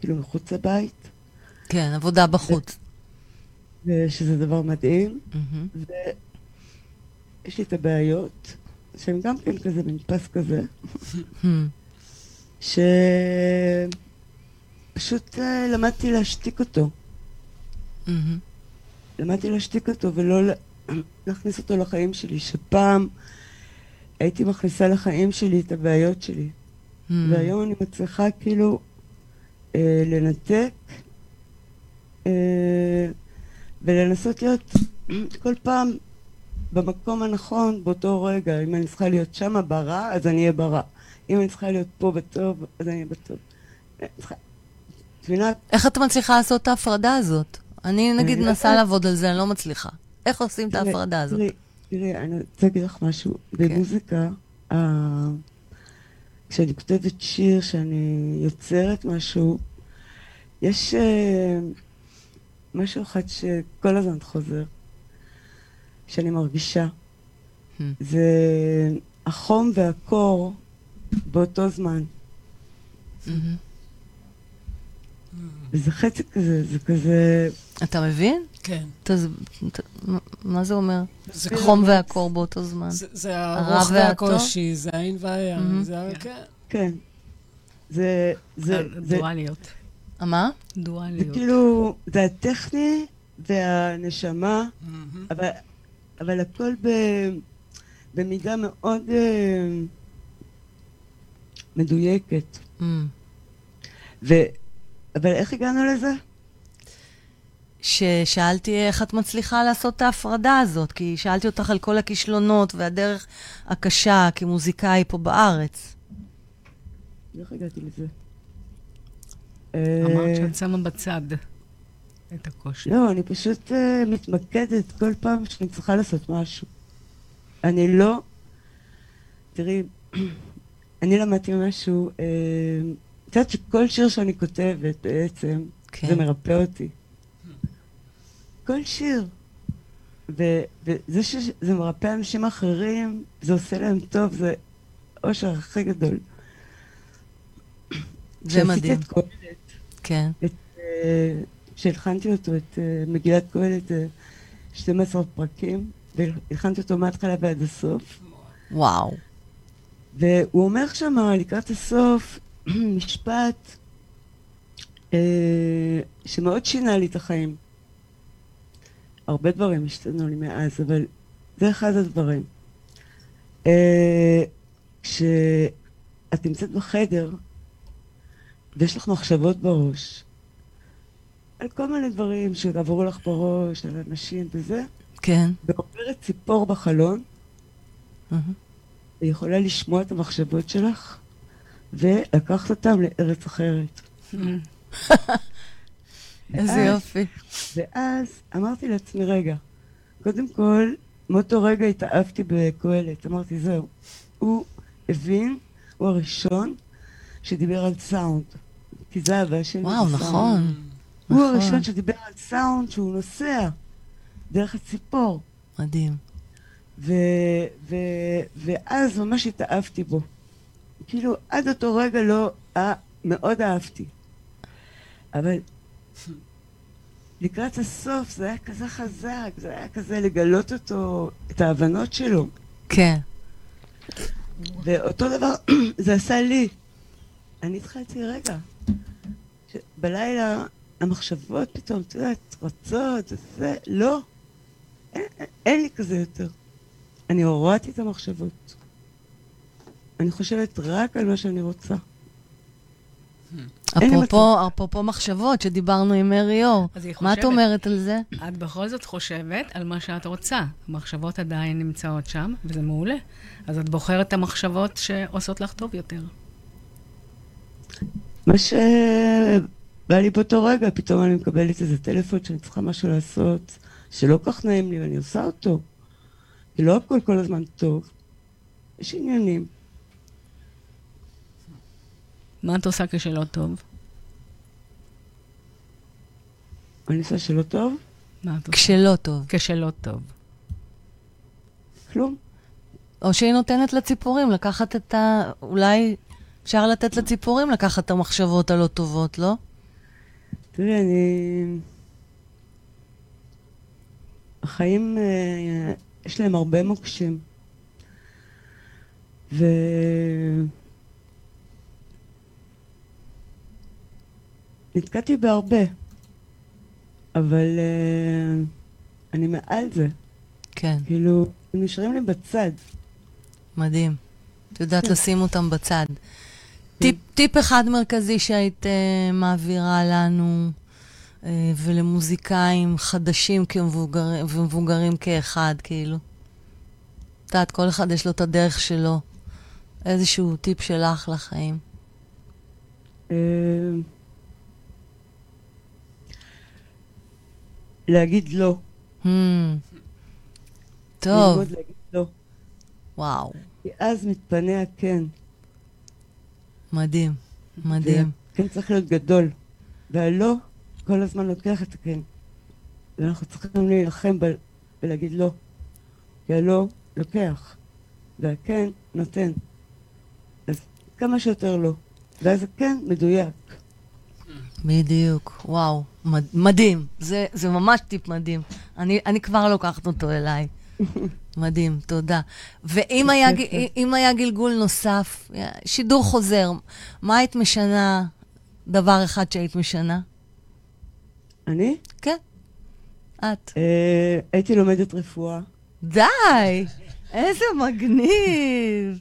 S4: כאילו מחוץ לבית.
S1: כן, עבודה בחוץ.
S4: ושזה דבר מדהים.
S1: מהמם.
S4: ויש לי את הבעיות, שהן גם כן כזה מין פס כזה. שפשוט אה, למדתי להשתיק אותו.
S1: מהמם.
S4: למדתי להשתיק אותו ולא לה- להכניס אותו לחיים שלי, שפעם הייתי מכניסה לחיים שלי את הבעיות שלי.
S1: מהמם.
S4: והיום אני מצליחה כאילו אה, לנתק אה, ולנסות להיות כל פעם במקום הנכון באותו רגע. אם אני צריכה להיות שמה ברע, אז אני אהיה ברע. אם אני צריכה להיות פה בטוב, אז אני אהיה בטוב. מבינה?
S1: איך את מצליחה לעשות את ההפרדה הזאת? אני נגיד מנסה. לעבוד על זה, אני לא מצליחה. איך עושים את ההפרדה הזאת?
S4: תראי, תראי, אני רוצה להגיד לך משהו.
S1: כן.
S4: במוזיקה, אה, כשאני כותבת שיר, כשאני יוצרת משהו, יש אה, משהו אחד שכל הזמן חוזר, שאני מרגישה.
S1: Hmm.
S4: זה החום והקור באותו זמן.
S1: מהמם.
S4: וזה חצי כזה, זה כזה...
S1: אתה מבין?
S2: כן.
S1: תז- ת- מה- מה זה אומר?
S2: זה
S1: חום והקור באותו זמן.
S2: זה- זה הרוח? והקושי, זה האין והים,
S1: מהמם.
S2: זה ה... כן.
S4: כן. זה... זה... זה...
S3: דואליות.
S1: אה, מה?
S4: זה
S3: דואליות.
S4: כאילו, זה הטכני והנשמה,
S2: מהמם.
S4: אבל, אבל הכל ב, במידה מאוד אה, מדויקת.
S1: מהמם.
S4: ו, אבל איך הגענו לזה?
S1: ששאלתי איך את מצליחה לעשות את ההפרדה הזאת, כי שאלתי אותך על כל הכישלונות והדרך הקשה כמוזיקאי פה בארץ.
S4: איך הגעתי לזה?
S3: אמרת
S4: אה,
S3: שאת שמה בצד את הקושי.
S4: לא, אני פשוט אה, מתמקדת כל פעם שאני צריכה לעשות משהו. אני לא... תראי, אני למדתי משהו, אה, את יודעת שכל שיר שאני כותבת בעצם,
S1: כן.
S4: זה מרפא אותי. כל שיר. ו- וזה שזה מרפא אנשים אחרים, זה עושה להם טוב, זה אושר הכי גדול.
S1: זה מדהים.
S4: כשעשיתי את קהלת,
S1: כן.
S4: אה, כשהלחנתי אותו, את אה, מגילת קהלת, אה, 12 פרקים, והלחנתי אותו מההתחלה ועד הסוף.
S1: וואו.
S4: והוא אומר שם לקראת הסוף משפט אה, שמאוד שינה לי את החיים. הרבה דברים השתנו לי מאז, אבל זה אחד הדברים. אה, כשאת נמצאת בחדר ויש לך מחשבות בראש על כל מיני דברים שעברו לך בראש, על אנשים וזה,
S1: כן.
S4: ועוברת ציפור בחלון, יכולה לשמוע את המחשבות שלך ולקחת אותם לארץ אחרת.
S1: איזה יופי.
S4: ואז אמרתי לעצמי, רגע, קודם כל, מאותו רגע התאהבתי בקהלת. אמרתי, זהו, הוא הבין, הוא הראשון שדיבר על סאונד. כי זה הבעיה שלי.
S1: וואו. נכון.
S4: הוא
S1: נכון.
S4: הראשון שדיבר על סאונד שהוא נוסע דרך הציפור.
S1: מדהים.
S4: ו, ו, ואז ממש התאהבתי בו. כאילו, עד אותו רגע לא, אה, מאוד אהבתי. אבל לקראת הסוף זה היה כזה חזק, זה היה כזה לגלות אותו, את ההבנות שלו.
S1: כן.
S4: ואותו דבר זה עשה לי. אני התחלתי, רגע, בלילה המחשבות פתאום, את יודעת, רצות, זה, לא. אין, אין לי כזה יותר. אני הורדתי את המחשבות. אני חושבת רק על מה שאני רוצה.
S1: אפרופו, אפרופו מחשבות שדיברנו עם מרי אור. מה את. אומרת על זה?
S3: את בכל זאת חושבת על מה שאת רוצה. המחשבות עדיין נמצאות שם, וזה מעולה. אז את בוחרת את המחשבות שעושות לך טוב יותר.
S4: מה שבא לי באותו רגע, פתאום אני מקבלת איזה טלפון שאני צריכה משהו לעשות, שלא כל כך נעים לי, ואני עושה אותו. כי לא הכל כל הזמן טוב. יש עניינים.
S3: מה את עושה כשלא טוב?
S4: אני עושה שלא טוב,
S3: מה את עושה?
S1: כשלא טוב.
S3: כשלא טוב.
S4: כלום.
S1: או שהיא נותנת לציפורים לקחת את ה... אולי אפשר לתת לציפורים לקחת את המחשבות הלא טובות, לא?
S4: תראי, אני... החיים, אה, יש להם הרבה מוקשים. ו... נתקעתי בהרבה, אבל אה, אני מעל זה.
S1: כן,
S4: כאילו, הם נשארים לי בצד.
S1: מדהים. את יודעת
S4: כן.
S1: לשים אותם בצד. טיפ, טיפ אחד מרכזי שהיית uh, מעבירה לנו uh, ולמוזיקאים חדשים כמבוגרים, ומבוגרים כאחד, כאילו. את יודעת, כל אחד יש לו את הדרך שלו. איזשהו טיפ שלך לחיים.
S4: אה, להגיד לא.
S1: Hmm. טוב,
S4: ללמוד להגיד לא.
S1: וואו,
S4: כי אז מתפנה הכן.
S1: מדהים, מדהים.
S4: כן צריך להיות גדול. והלא כל הזמן לוקח את הכן. ואנחנו צריכים להילחם ב- ולהגיד לא. כי הלא לוקח, והכן נותן. אז כמה שיותר לא. ואז הכן מדויק.
S1: בדיוק, וואו, מד, מדהים. זה, זה ממש טיפ מדהים. אני, אני כבר לוקחת אותו אליי. מדהים, תודה. ואם היה, אם היה גלגול נוסף, שידור חוזר, מה היית משנה, דבר אחד שהיית משנה?
S4: אני
S1: כן, את.
S4: אה, הייתי לומדת רפואה.
S1: די! איזה מגניב!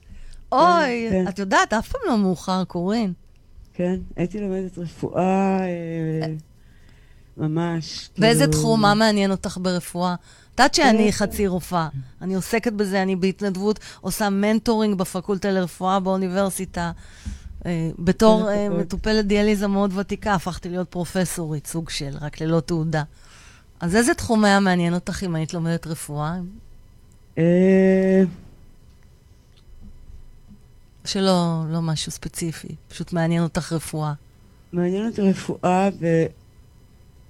S1: אוי,
S4: כן.
S1: את יודעת, אף פעם לא מאוחר, קורין.
S4: כן, הייתי לומדת רפואה אה, ממש.
S1: באיזה
S4: כאילו-
S1: תחום, מה מעניין אותך ברפואה? את יודעת שאני
S4: אה,
S1: חצי רופאה. אני עוסקת בזה, אני בהתנדבות עושה מנטורינג בפקולטה לרפואה באוניברסיטה. אה, בתור
S4: איזה
S1: אה,
S4: כבוד.
S1: מטופלת דיאליזה מאוד ותיקה, הפכתי להיות פרופסורית, סוג של, רק ללא תעודה. אז איזה תחום היה מעניין אותך אם היית לומדת רפואה?
S4: אה,
S1: שלא לא משהו ספציפי, פשוט מעניין אותך רפואה.
S4: מעניין אותי רפואה, ו...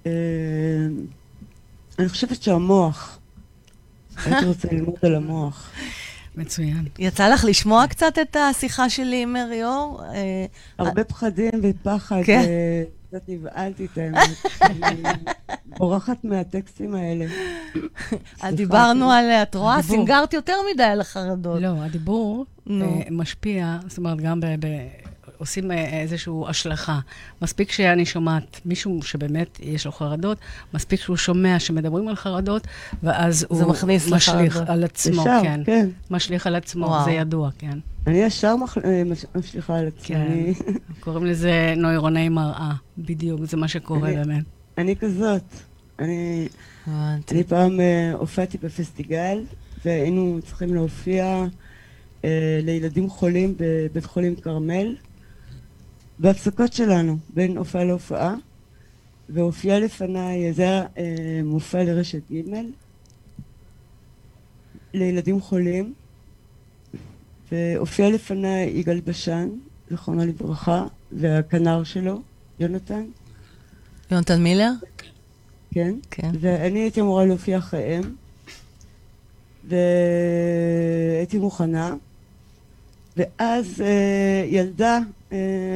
S4: אה, אני חושבת שהמוח. הייתי רוצה ללמוד על המוח.
S3: מצוין.
S1: יצא לך לשמוע קצת את השיחה שלי עם מרי אור? אה,
S4: הרבה פחדים ופחד.
S1: כן.
S4: אה, קצת נבהלתי את האמת. אני בורחת מהטקסטים האלה.
S1: אז דיברנו על, את רואה. סינגרת יותר מדי על החרדות.
S3: לא, הדיבור. אה, משפיע, זאת אומרת, גם עושים אה, איזושהי השלכה. מספיק שאני שומעת מישהו שבאמת יש לו חרדות, מספיק שהוא שומע שמדברים על חרדות, ואז
S1: זה
S3: הוא
S1: מכניס
S3: משליך
S1: לחרדות.
S3: על עצמו,
S4: ישר,
S3: כן.
S4: כן.
S3: משליך על עצמו,
S1: וואו.
S3: זה ידוע, כן.
S4: אני ישר מח- אה, מש- משליכה על עצמי.
S3: כן. קוראים לזה נוירוני מראה, בדיוק, זה מה שקורה
S4: אני-
S3: באמת.
S4: אני כזאת. אני... אני פעם אה, הופעתי בפסטיגל, והיינו צריכים להופיע אה, לילדים חולים בבית חולים כרמל, בהפסקות שלנו, בין הופעה להופעה, והופיע לפניי, זה היה אה, מופע לרשת ג' לילדים חולים, והופיע לפניי יגאל בשן, זיכרונו לברכה, והכנר שלו, יונתן,
S1: יונתן מילר?
S4: כן.
S1: כן.
S4: ואני הייתי אמורה להופיע אחריהם, והייתי מוכנה, ואז אה, ילדה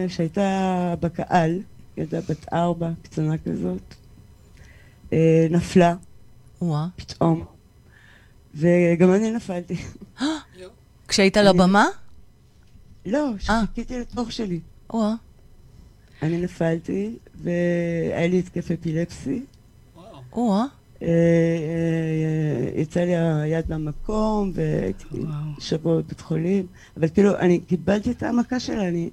S4: שהייתה בקהל, ילדה בת ארבע, קצונה כזאת, אה, נפלה
S1: וואה.
S4: פתאום, וגם אני נפלתי.
S1: כשהיית על הבמה?
S4: לא, שחיכיתי לתור שלי.
S1: וואה.
S4: אני נפלתי, והיה לי התקף אפילפסי.
S1: וואה.
S4: אה, אה, יצא לי היד מהמקום, והייתי. שבוע בבית חולים, אבל כאילו, אני קיבלתי את המכה שלה, אני,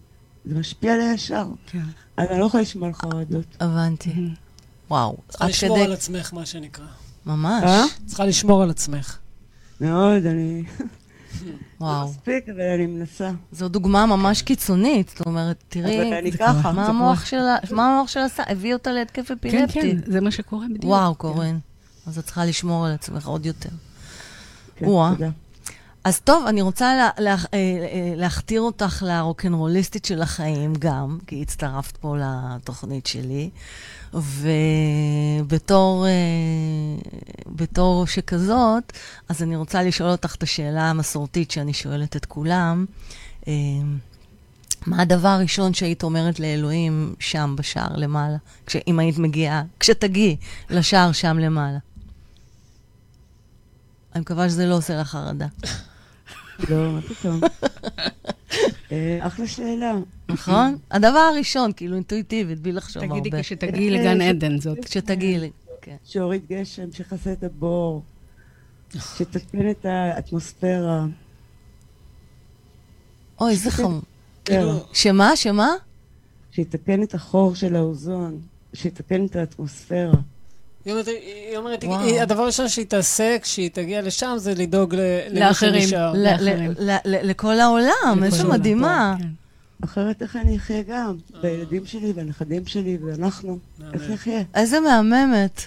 S4: זה משפיע עליה ישר.
S3: כן.
S4: אז אני לא יכולה לשמוע על חרדות.
S1: הבנתי. וואו.
S2: צריכה לשמור. על עצמך, מה שנקרא.
S1: ממש.
S4: אה?
S2: צריכה לשמור על עצמך.
S4: מאוד, אני...
S1: וואו.
S4: מספיק, אבל אני מנסה.
S1: זו דוגמה ממש קיצונית. זאת אומרת, תראי. מה המוח. שלה, מה המוח שלה עשה? הביא אותה להתקף
S3: כן,
S1: אפילפטי.
S3: כן, זה מה שקורה בדיוק.
S1: וואו,
S3: כן.
S1: קורן. אז את צריכה לשמור על עצמך עוד יותר.
S4: כן. תודה.
S1: אז טוב, אני רוצה לה, לה, אה, אה, להכתיר אותך לרוקנרוליסטית של החיים גם, כי הצטרפת פה לתוכנית שלי. ובתור אה, בתור שכזאת, אז אני רוצה לשאול אותך את השאלה המסורתית שאני שואלת את כולם. מה הדבר הראשון שהיית אומרת לאלוהים שם בשער למעלה? כש, אם היית מגיעה, כשתגיעי לשער שם למעלה. אני מקווה שזה לא עושה לך חרדה.
S4: לא, מה פתאום. אה, אחלה שאלה.
S1: נכון? הדבר הראשון, כאילו אינטואיטיבית, בלי לחשוב הרבה.
S3: תגידי כשתגיעי לגן עדן זאת.
S1: כשתגיעי לי. כן.
S4: שהוריד גשם, שיכסה את הבור, שתתקן את האטמוספירה.
S1: אוי, איזה חמור.
S2: כאילו,
S1: שמה? שמה?
S4: שיתקן את החור של האוזון, שיתקן את האטמוספירה.
S2: היא אומרת, היא אומרת. היא- הדבר הראשון שהיא תעשה כשהיא תגיע לשם זה לדאוג
S3: לאחרים.
S1: לכל העולם, איזה
S3: העולם.
S1: מדהימה.
S3: כן.
S4: אחרת איך אני אחיה גם? והילדים שלי והנכדים שלי ואנחנו. איך. נחיה?
S1: איזה מהממת.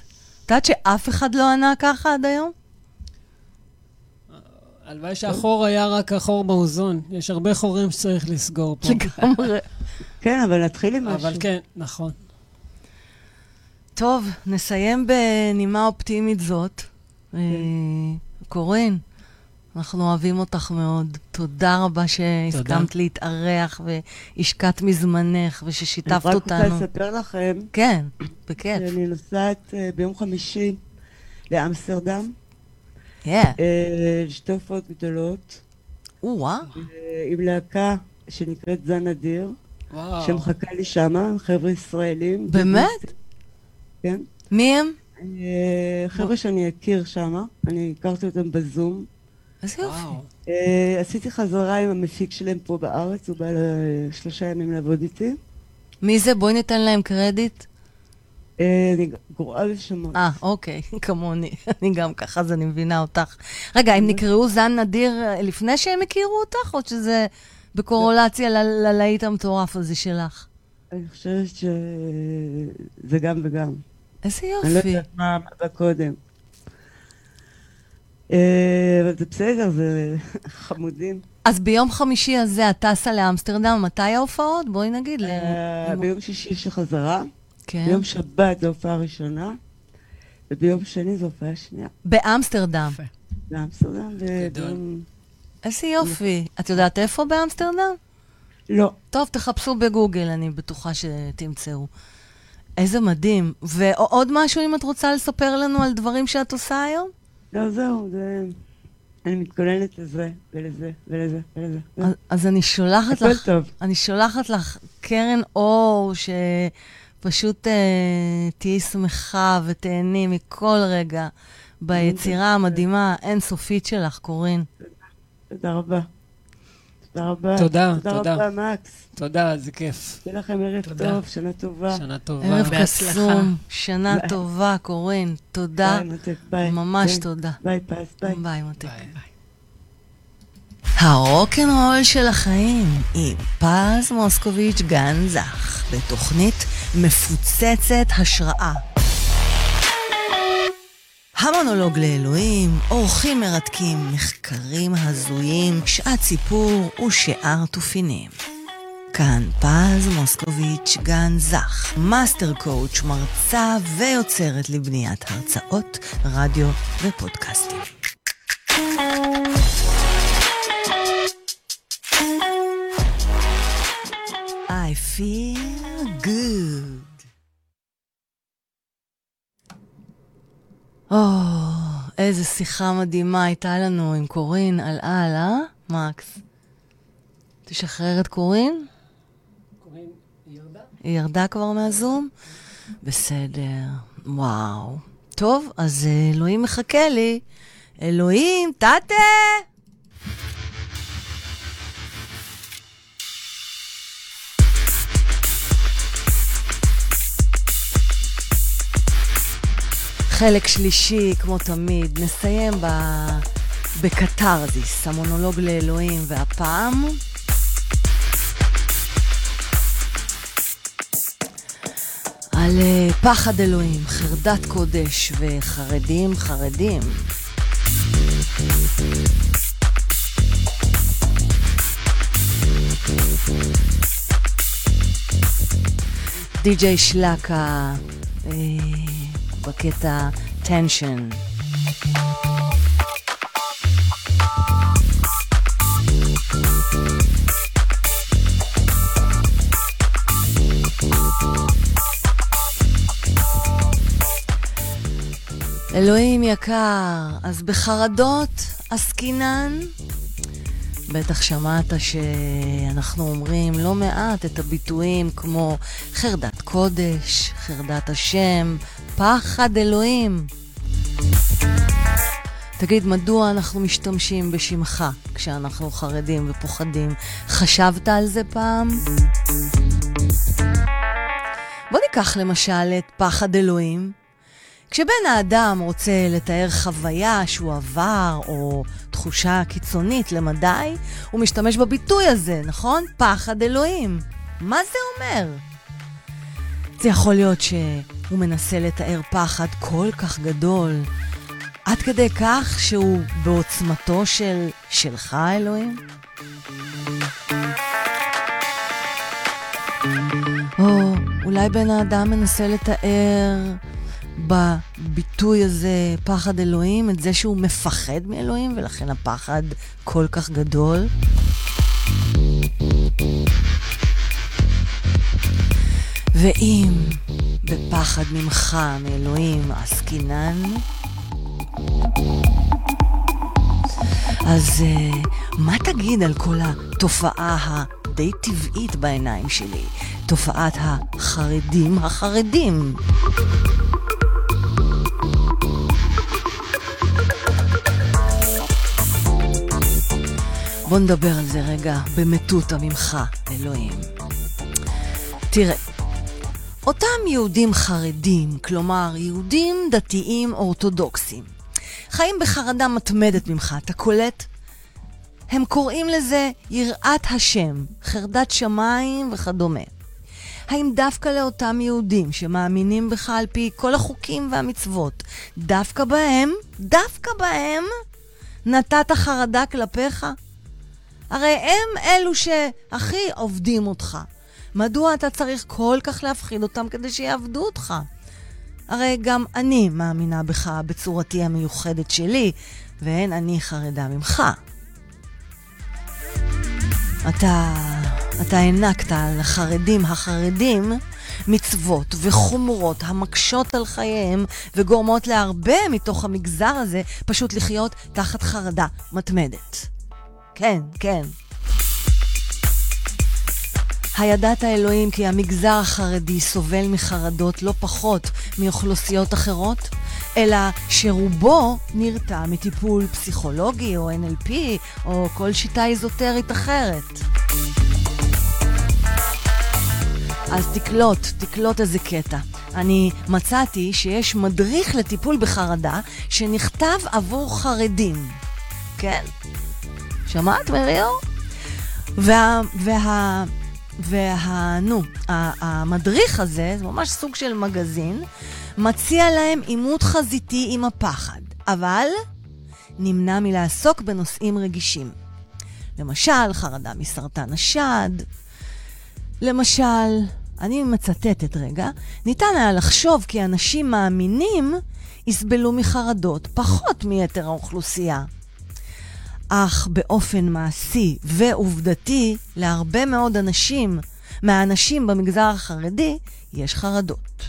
S1: את יודעת שאף אחד לא ענה ככה עד היום?
S2: הלוואי שהחור היה רק החור באוזון. יש הרבה חורים שצריך לסגור פה.
S1: לגמרי.
S4: כן, אבל נתחיל עם משהו.
S2: אבל כן, נכון.
S1: טוב, נסיים בנימה אופטימית זאת. אה, קורין, אנחנו אוהבים אותך מאוד. תודה רבה שהסכמת להתארח והשקעת מזמנך וששיתפת
S4: אני רק רוצה
S1: אותנו.
S4: לספר לכם
S1: כן, בכיף.
S4: שאני נוסעת אה, ביום חמישי לאמסטרדם,
S1: Yeah.
S4: אה, לשתי הופעות גדולות,
S1: או-אה.
S4: אה, עם להקה שנקראת זן אדיר,
S2: וואו.
S4: שמחכה לי שמה, חבר'ה ישראלים.
S1: באמת?
S4: כן.
S1: מי הם?
S4: אה, חבר'ה שאני אכיר שמה, אני הכרתי אותם בזום.
S1: איזה יופי.
S4: אה, עשיתי חזרה עם המפיק שלהם פה בארץ, הוא בא לשלושה ימים לעבוד איתי.
S1: מי זה? בואי ניתן להם קרדיט.
S4: אה, אני גרועה בשמות.
S1: אה, אוקיי, כמוני. אני גם ככה, אז אני מבינה אותך. רגע, הם נקראו זן נדיר לפני שהם הכירו אותך, או שזה בקורולציה ללהיט המטורף הזה שלך?
S4: אני חושבת שזה גם וגם.
S1: איזה
S4: אני לא
S1: יופי.
S4: יודעת מה בא קודם. אה, אבל זה בסדר, זה חמודים.
S1: אז ביום חמישי הזה את טסה לאמסטרדם, מתי ההופעות? בואי נגיד.
S4: אה, ביום שישי יש חזרה,
S1: כן.
S4: ביום שבת זו הופעה ראשונה, וביום שני זו הופעה שנייה.
S1: באמסטרדם.
S4: באמסטרדם וביום...
S1: איזה יופי. את יודעת איפה באמסטרדם?
S4: לא.
S1: טוב, תחפשו בגוגל, אני בטוחה שתמצאו. איזה מדהים. ועוד משהו, אם את רוצה לספר לנו על דברים שאת עושה היום?
S4: לא, זהו, זה... אני מתכוננת לזה, ולזה, ולזה, ולזה.
S1: אז, אז אני שולחת
S4: הכל
S1: לך,
S4: טוב.
S1: אני שולחת לך קרן אור, שפשוט אה, תהיי שמחה ותהני מכל רגע ביצירה המדהימה, האינסופית שלך, קורין.
S4: תודה רבה. תודה רבה.
S2: תודה,
S4: תודה
S2: תודה.
S4: רבה, מקס.
S2: תודה, זה כיף.
S4: שיהיה לכם ערב
S2: תודה.
S4: טוב, שנה טובה.
S2: שנה טובה.
S1: ערב. קסום, שנה
S4: ביי.
S1: טובה, קורין. תודה,
S4: ביי, מותק, ביי.
S1: ממש
S4: ביי.
S1: תודה.
S4: ביי, פז, ביי.
S1: ביי, מותק.
S2: ביי.
S1: הרוקנרול של החיים עם פז מוסקוביץ' גן זך, בתוכנית מפוצצת השראה. המונולוג לאלוהים, אורחים מרתקים, מחקרים הזויים, שעת סיפור ושאר תופינים. כאן פז מוסקוביץ' גן זך, master coach, מרצה ויוצרת לבניית הרצאות, רדיו ופודקאסטים. I feel good. או, איזה שיחה מדהימה הייתה לנו עם קורין על על, אה? מקס. תשחרר את קורין?
S2: קוראים ירדה?
S1: היא ירדה כבר מהזום? בסדר, וואו. טוב, אז אלוהים מחכה לי. אלוהים, טאטה! חלק שלישי, כמו תמיד, נסיים ב... בקתרזיס, המונולוג לאלוהים, והפעם... על אה, פחד אלוהים, חרדת קודש וחרדים חרדים. די.ג'יי שלקה אה, בקטע טנשן. אלוהים יקר, אז בחרדות עסקינן? בטח שמעת שאנחנו אומרים לא מעט את הביטויים כמו חרדת קודש, חרדת השם, פחד אלוהים. תגיד, מדוע אנחנו משתמשים בשמך כשאנחנו חרדים ופוחדים? חשבת על זה פעם? בוא ניקח למשל את פחד אלוהים. כשבן האדם רוצה לתאר חוויה שהוא עבר, או תחושה קיצונית למדי, הוא משתמש בביטוי הזה, נכון? פחד אלוהים. מה זה אומר? זה יכול להיות שהוא מנסה לתאר פחד כל כך גדול, עד כדי כך שהוא בעוצמתו של שלך, אלוהים? או אולי בן האדם מנסה לתאר בביטוי הזה, פחד אלוהים, את זה שהוא מפחד מאלוהים, ולכן הפחד כל כך גדול. ואם בפחד ממך, מאלוהים, עסקינן, אז uh, מה תגיד על כל התופעה הדי טבעית בעיניים שלי? תופעת החרדים החרדים. בוא נדבר על זה רגע במטותא ממך, אלוהים. תראה, אותם יהודים חרדים, כלומר יהודים דתיים אורתודוקסים, חיים בחרדה מתמדת ממך, אתה קולט? הם קוראים לזה יראת השם, חרדת שמיים וכדומה. האם דווקא לאותם יהודים שמאמינים בך על פי כל החוקים והמצוות, דווקא בהם, דווקא בהם, נתת חרדה כלפיך? הרי הם אלו שהכי עובדים אותך. מדוע אתה צריך כל כך להפחיד אותם כדי שיעבדו אותך? הרי גם אני מאמינה בך בצורתי המיוחדת שלי, ואין אני חרדה ממך. אתה, אתה הענקת על החרדים החרדים מצוות וחומרות המקשות על חייהם וגורמות להרבה מתוך המגזר הזה פשוט לחיות תחת חרדה מתמדת. כן, כן. הידעת אלוהים כי המגזר החרדי סובל מחרדות לא פחות מאוכלוסיות אחרות, אלא שרובו נרתע מטיפול פסיכולוגי או NLP או כל שיטה איזוטרית אחרת. אז תקלוט, תקלוט איזה קטע. אני מצאתי שיש מדריך לטיפול בחרדה שנכתב עבור חרדים. כן? שמעת, מריאור? וה... וה... וה... נו, המדריך הזה, זה ממש סוג של מגזין, מציע להם עימות חזיתי עם הפחד, אבל נמנע מלעסוק בנושאים רגישים. למשל, חרדה מסרטן השד. למשל, אני מצטטת רגע, ניתן היה לחשוב כי אנשים מאמינים יסבלו מחרדות פחות מיתר האוכלוסייה. אך באופן מעשי ועובדתי, להרבה מאוד אנשים, מהאנשים במגזר החרדי, יש חרדות.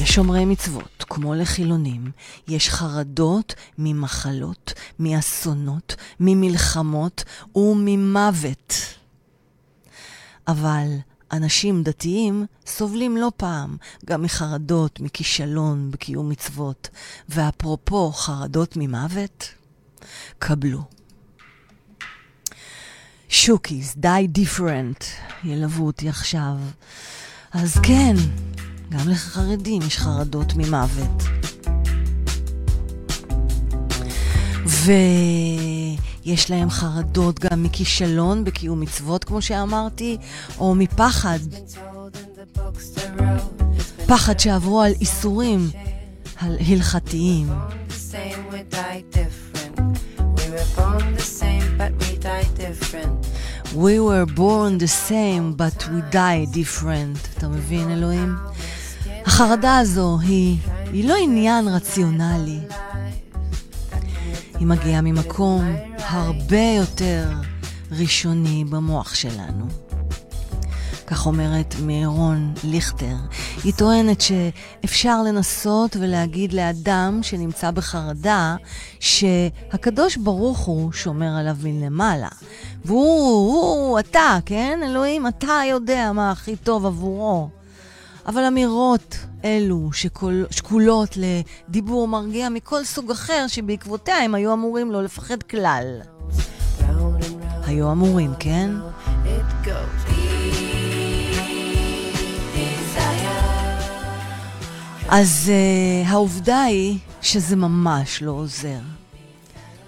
S1: לשומרי מצוות, כמו לחילונים, יש חרדות ממחלות, מאסונות, ממלחמות וממוות. אבל אנשים דתיים סובלים לא פעם גם מחרדות, מכישלון בקיום מצוות. ואפרופו חרדות ממוות, קבלו. שוקיס, die different, ילוו אותי עכשיו. אז כן, גם לחרדים יש חרדות ממוות. ויש להם חרדות גם מכישלון בקיום מצוות, כמו שאמרתי, או מפחד. פחד שעברו על איסורים הלכתיים. We were born the same, but we die different. אתה מבין, אלוהים? החרדה הזו היא, היא לא עניין רציונלי. היא מגיעה ממקום הרבה יותר ראשוני במוח שלנו. כך אומרת מירון ליכטר. היא טוענת שאפשר לנסות ולהגיד לאדם שנמצא בחרדה שהקדוש ברוך הוא שומר עליו מלמעלה. והוא, הוא, אתה, כן? אלוהים, אתה יודע מה הכי טוב עבורו. אבל אמירות אלו שקול, שקולות לדיבור מרגיע מכל סוג אחר שבעקבותיה הם היו אמורים לא לפחד כלל. היו אמורים, כן? אז uh, העובדה היא שזה ממש לא עוזר.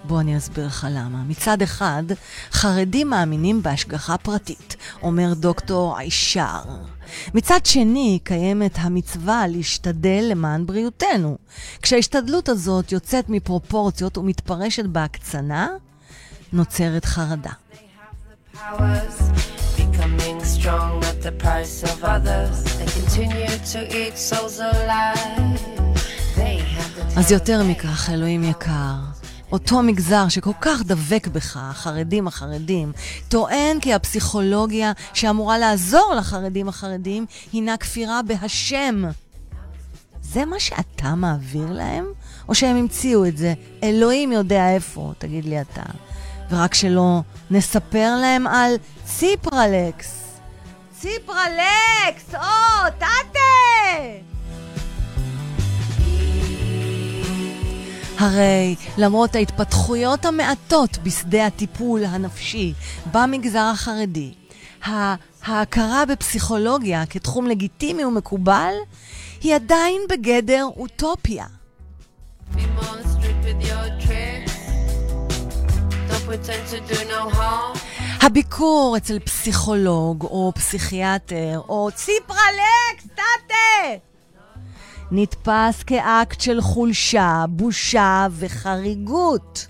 S1: בוא אני אסביר לך למה. מצד אחד, חרדים מאמינים בהשגחה פרטית, אומר דוקטור עישר. מצד שני, קיימת המצווה להשתדל למען בריאותנו. כשההשתדלות הזאת יוצאת מפרופורציות ומתפרשת בהקצנה, נוצרת חרדה. אז יותר מכך, אלוהים יקר, אותו מגזר שכל כך דבק בך, החרדים החרדים, טוען כי הפסיכולוגיה שאמורה לעזור לחרדים החרדים הינה כפירה בהשם. זה מה שאתה מעביר להם? או שהם המציאו את זה? אלוהים יודע איפה, תגיד לי אתה. ורק שלא נספר להם על ציפרלקס. ציפרלקס! או, טאטה! הרי למרות ההתפתחויות המעטות בשדה הטיפול הנפשי במגזר החרדי, ההכרה בפסיכולוגיה כתחום לגיטימי ומקובל היא עדיין בגדר אוטופיה. הביקור אצל פסיכולוג או פסיכיאטר או ציפרלקס, טאטה! נתפס כאקט של חולשה, בושה וחריגות.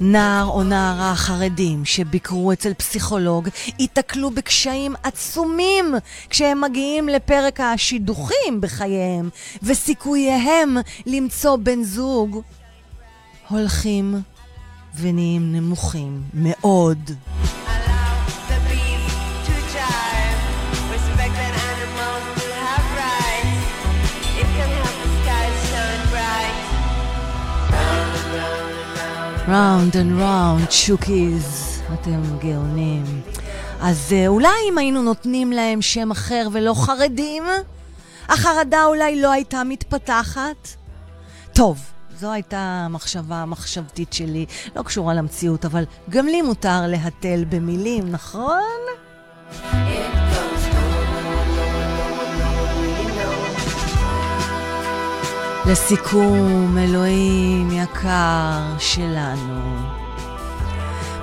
S1: נער או נערה חרדים שביקרו אצל פסיכולוג ייתקלו בקשיים עצומים כשהם מגיעים לפרק השידוכים בחייהם, וסיכוייהם למצוא בן זוג הולכים ונהיים נמוכים מאוד. round and round, שוקיז, אתם גאונים. אז אה, אולי אם היינו נותנים להם שם אחר ולא חרדים, החרדה אולי לא הייתה מתפתחת? טוב, זו הייתה המחשבה המחשבתית שלי, לא קשורה למציאות, אבל גם לי מותר להתל במילים, נכון? לסיכום, אלוהים יקר שלנו.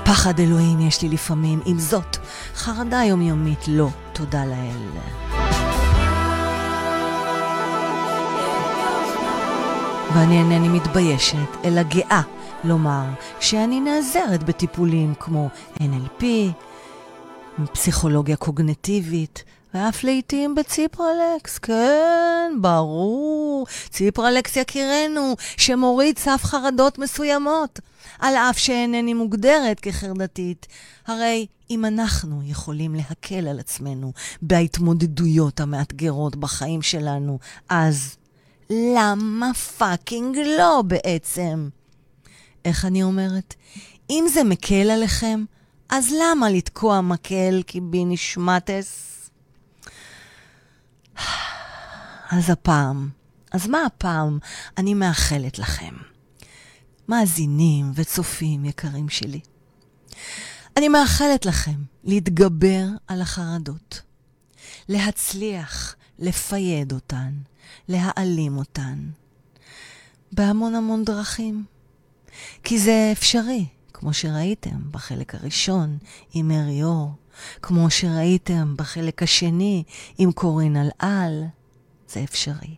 S1: פחד אלוהים יש לי לפעמים, עם זאת, חרדה יומיומית לא, תודה לאל. ואני אינני מתביישת, אלא גאה לומר שאני נעזרת בטיפולים כמו NLP, פסיכולוגיה קוגנטיבית, ואף לעיתים בציפרלקס, כן, ברור. ציפרלקס יקירנו, שמוריד סף חרדות מסוימות, על אף שאינני מוגדרת כחרדתית. הרי אם אנחנו יכולים להקל על עצמנו בהתמודדויות המאתגרות בחיים שלנו, אז למה fucking לא בעצם? איך אני אומרת? אם זה מקל עליכם, אז למה לתקוע מקל קיבינישמטס? אז הפעם, אז מה הפעם אני מאחלת לכם? מאזינים וצופים יקרים שלי. אני מאחלת לכם להתגבר על החרדות, להצליח לפייד אותן, להעלים אותן, בהמון המון דרכים. כי זה אפשרי, כמו שראיתם בחלק הראשון עם מרי אור, כמו שראיתם בחלק השני עם קורין על על, זה אפשרי.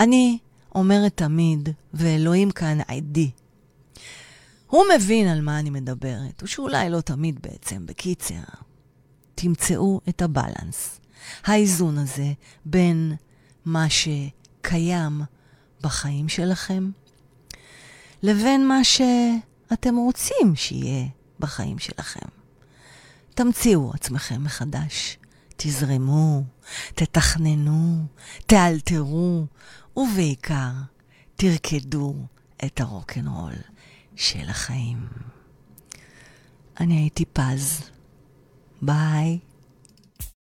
S1: אני אומרת תמיד, ואלוהים כאן עדי, הוא מבין על מה אני מדברת, או שאולי לא תמיד בעצם, בקיצר. תמצאו את הבלנס, האיזון הזה בין מה שקיים בחיים שלכם, לבין מה שאתם רוצים שיהיה בחיים שלכם. תמציאו עצמכם מחדש, תזרמו, תתכננו, תאלתרו, ובעיקר, תרקדו את הרוקנרול של החיים. אני הייתי פז. ביי.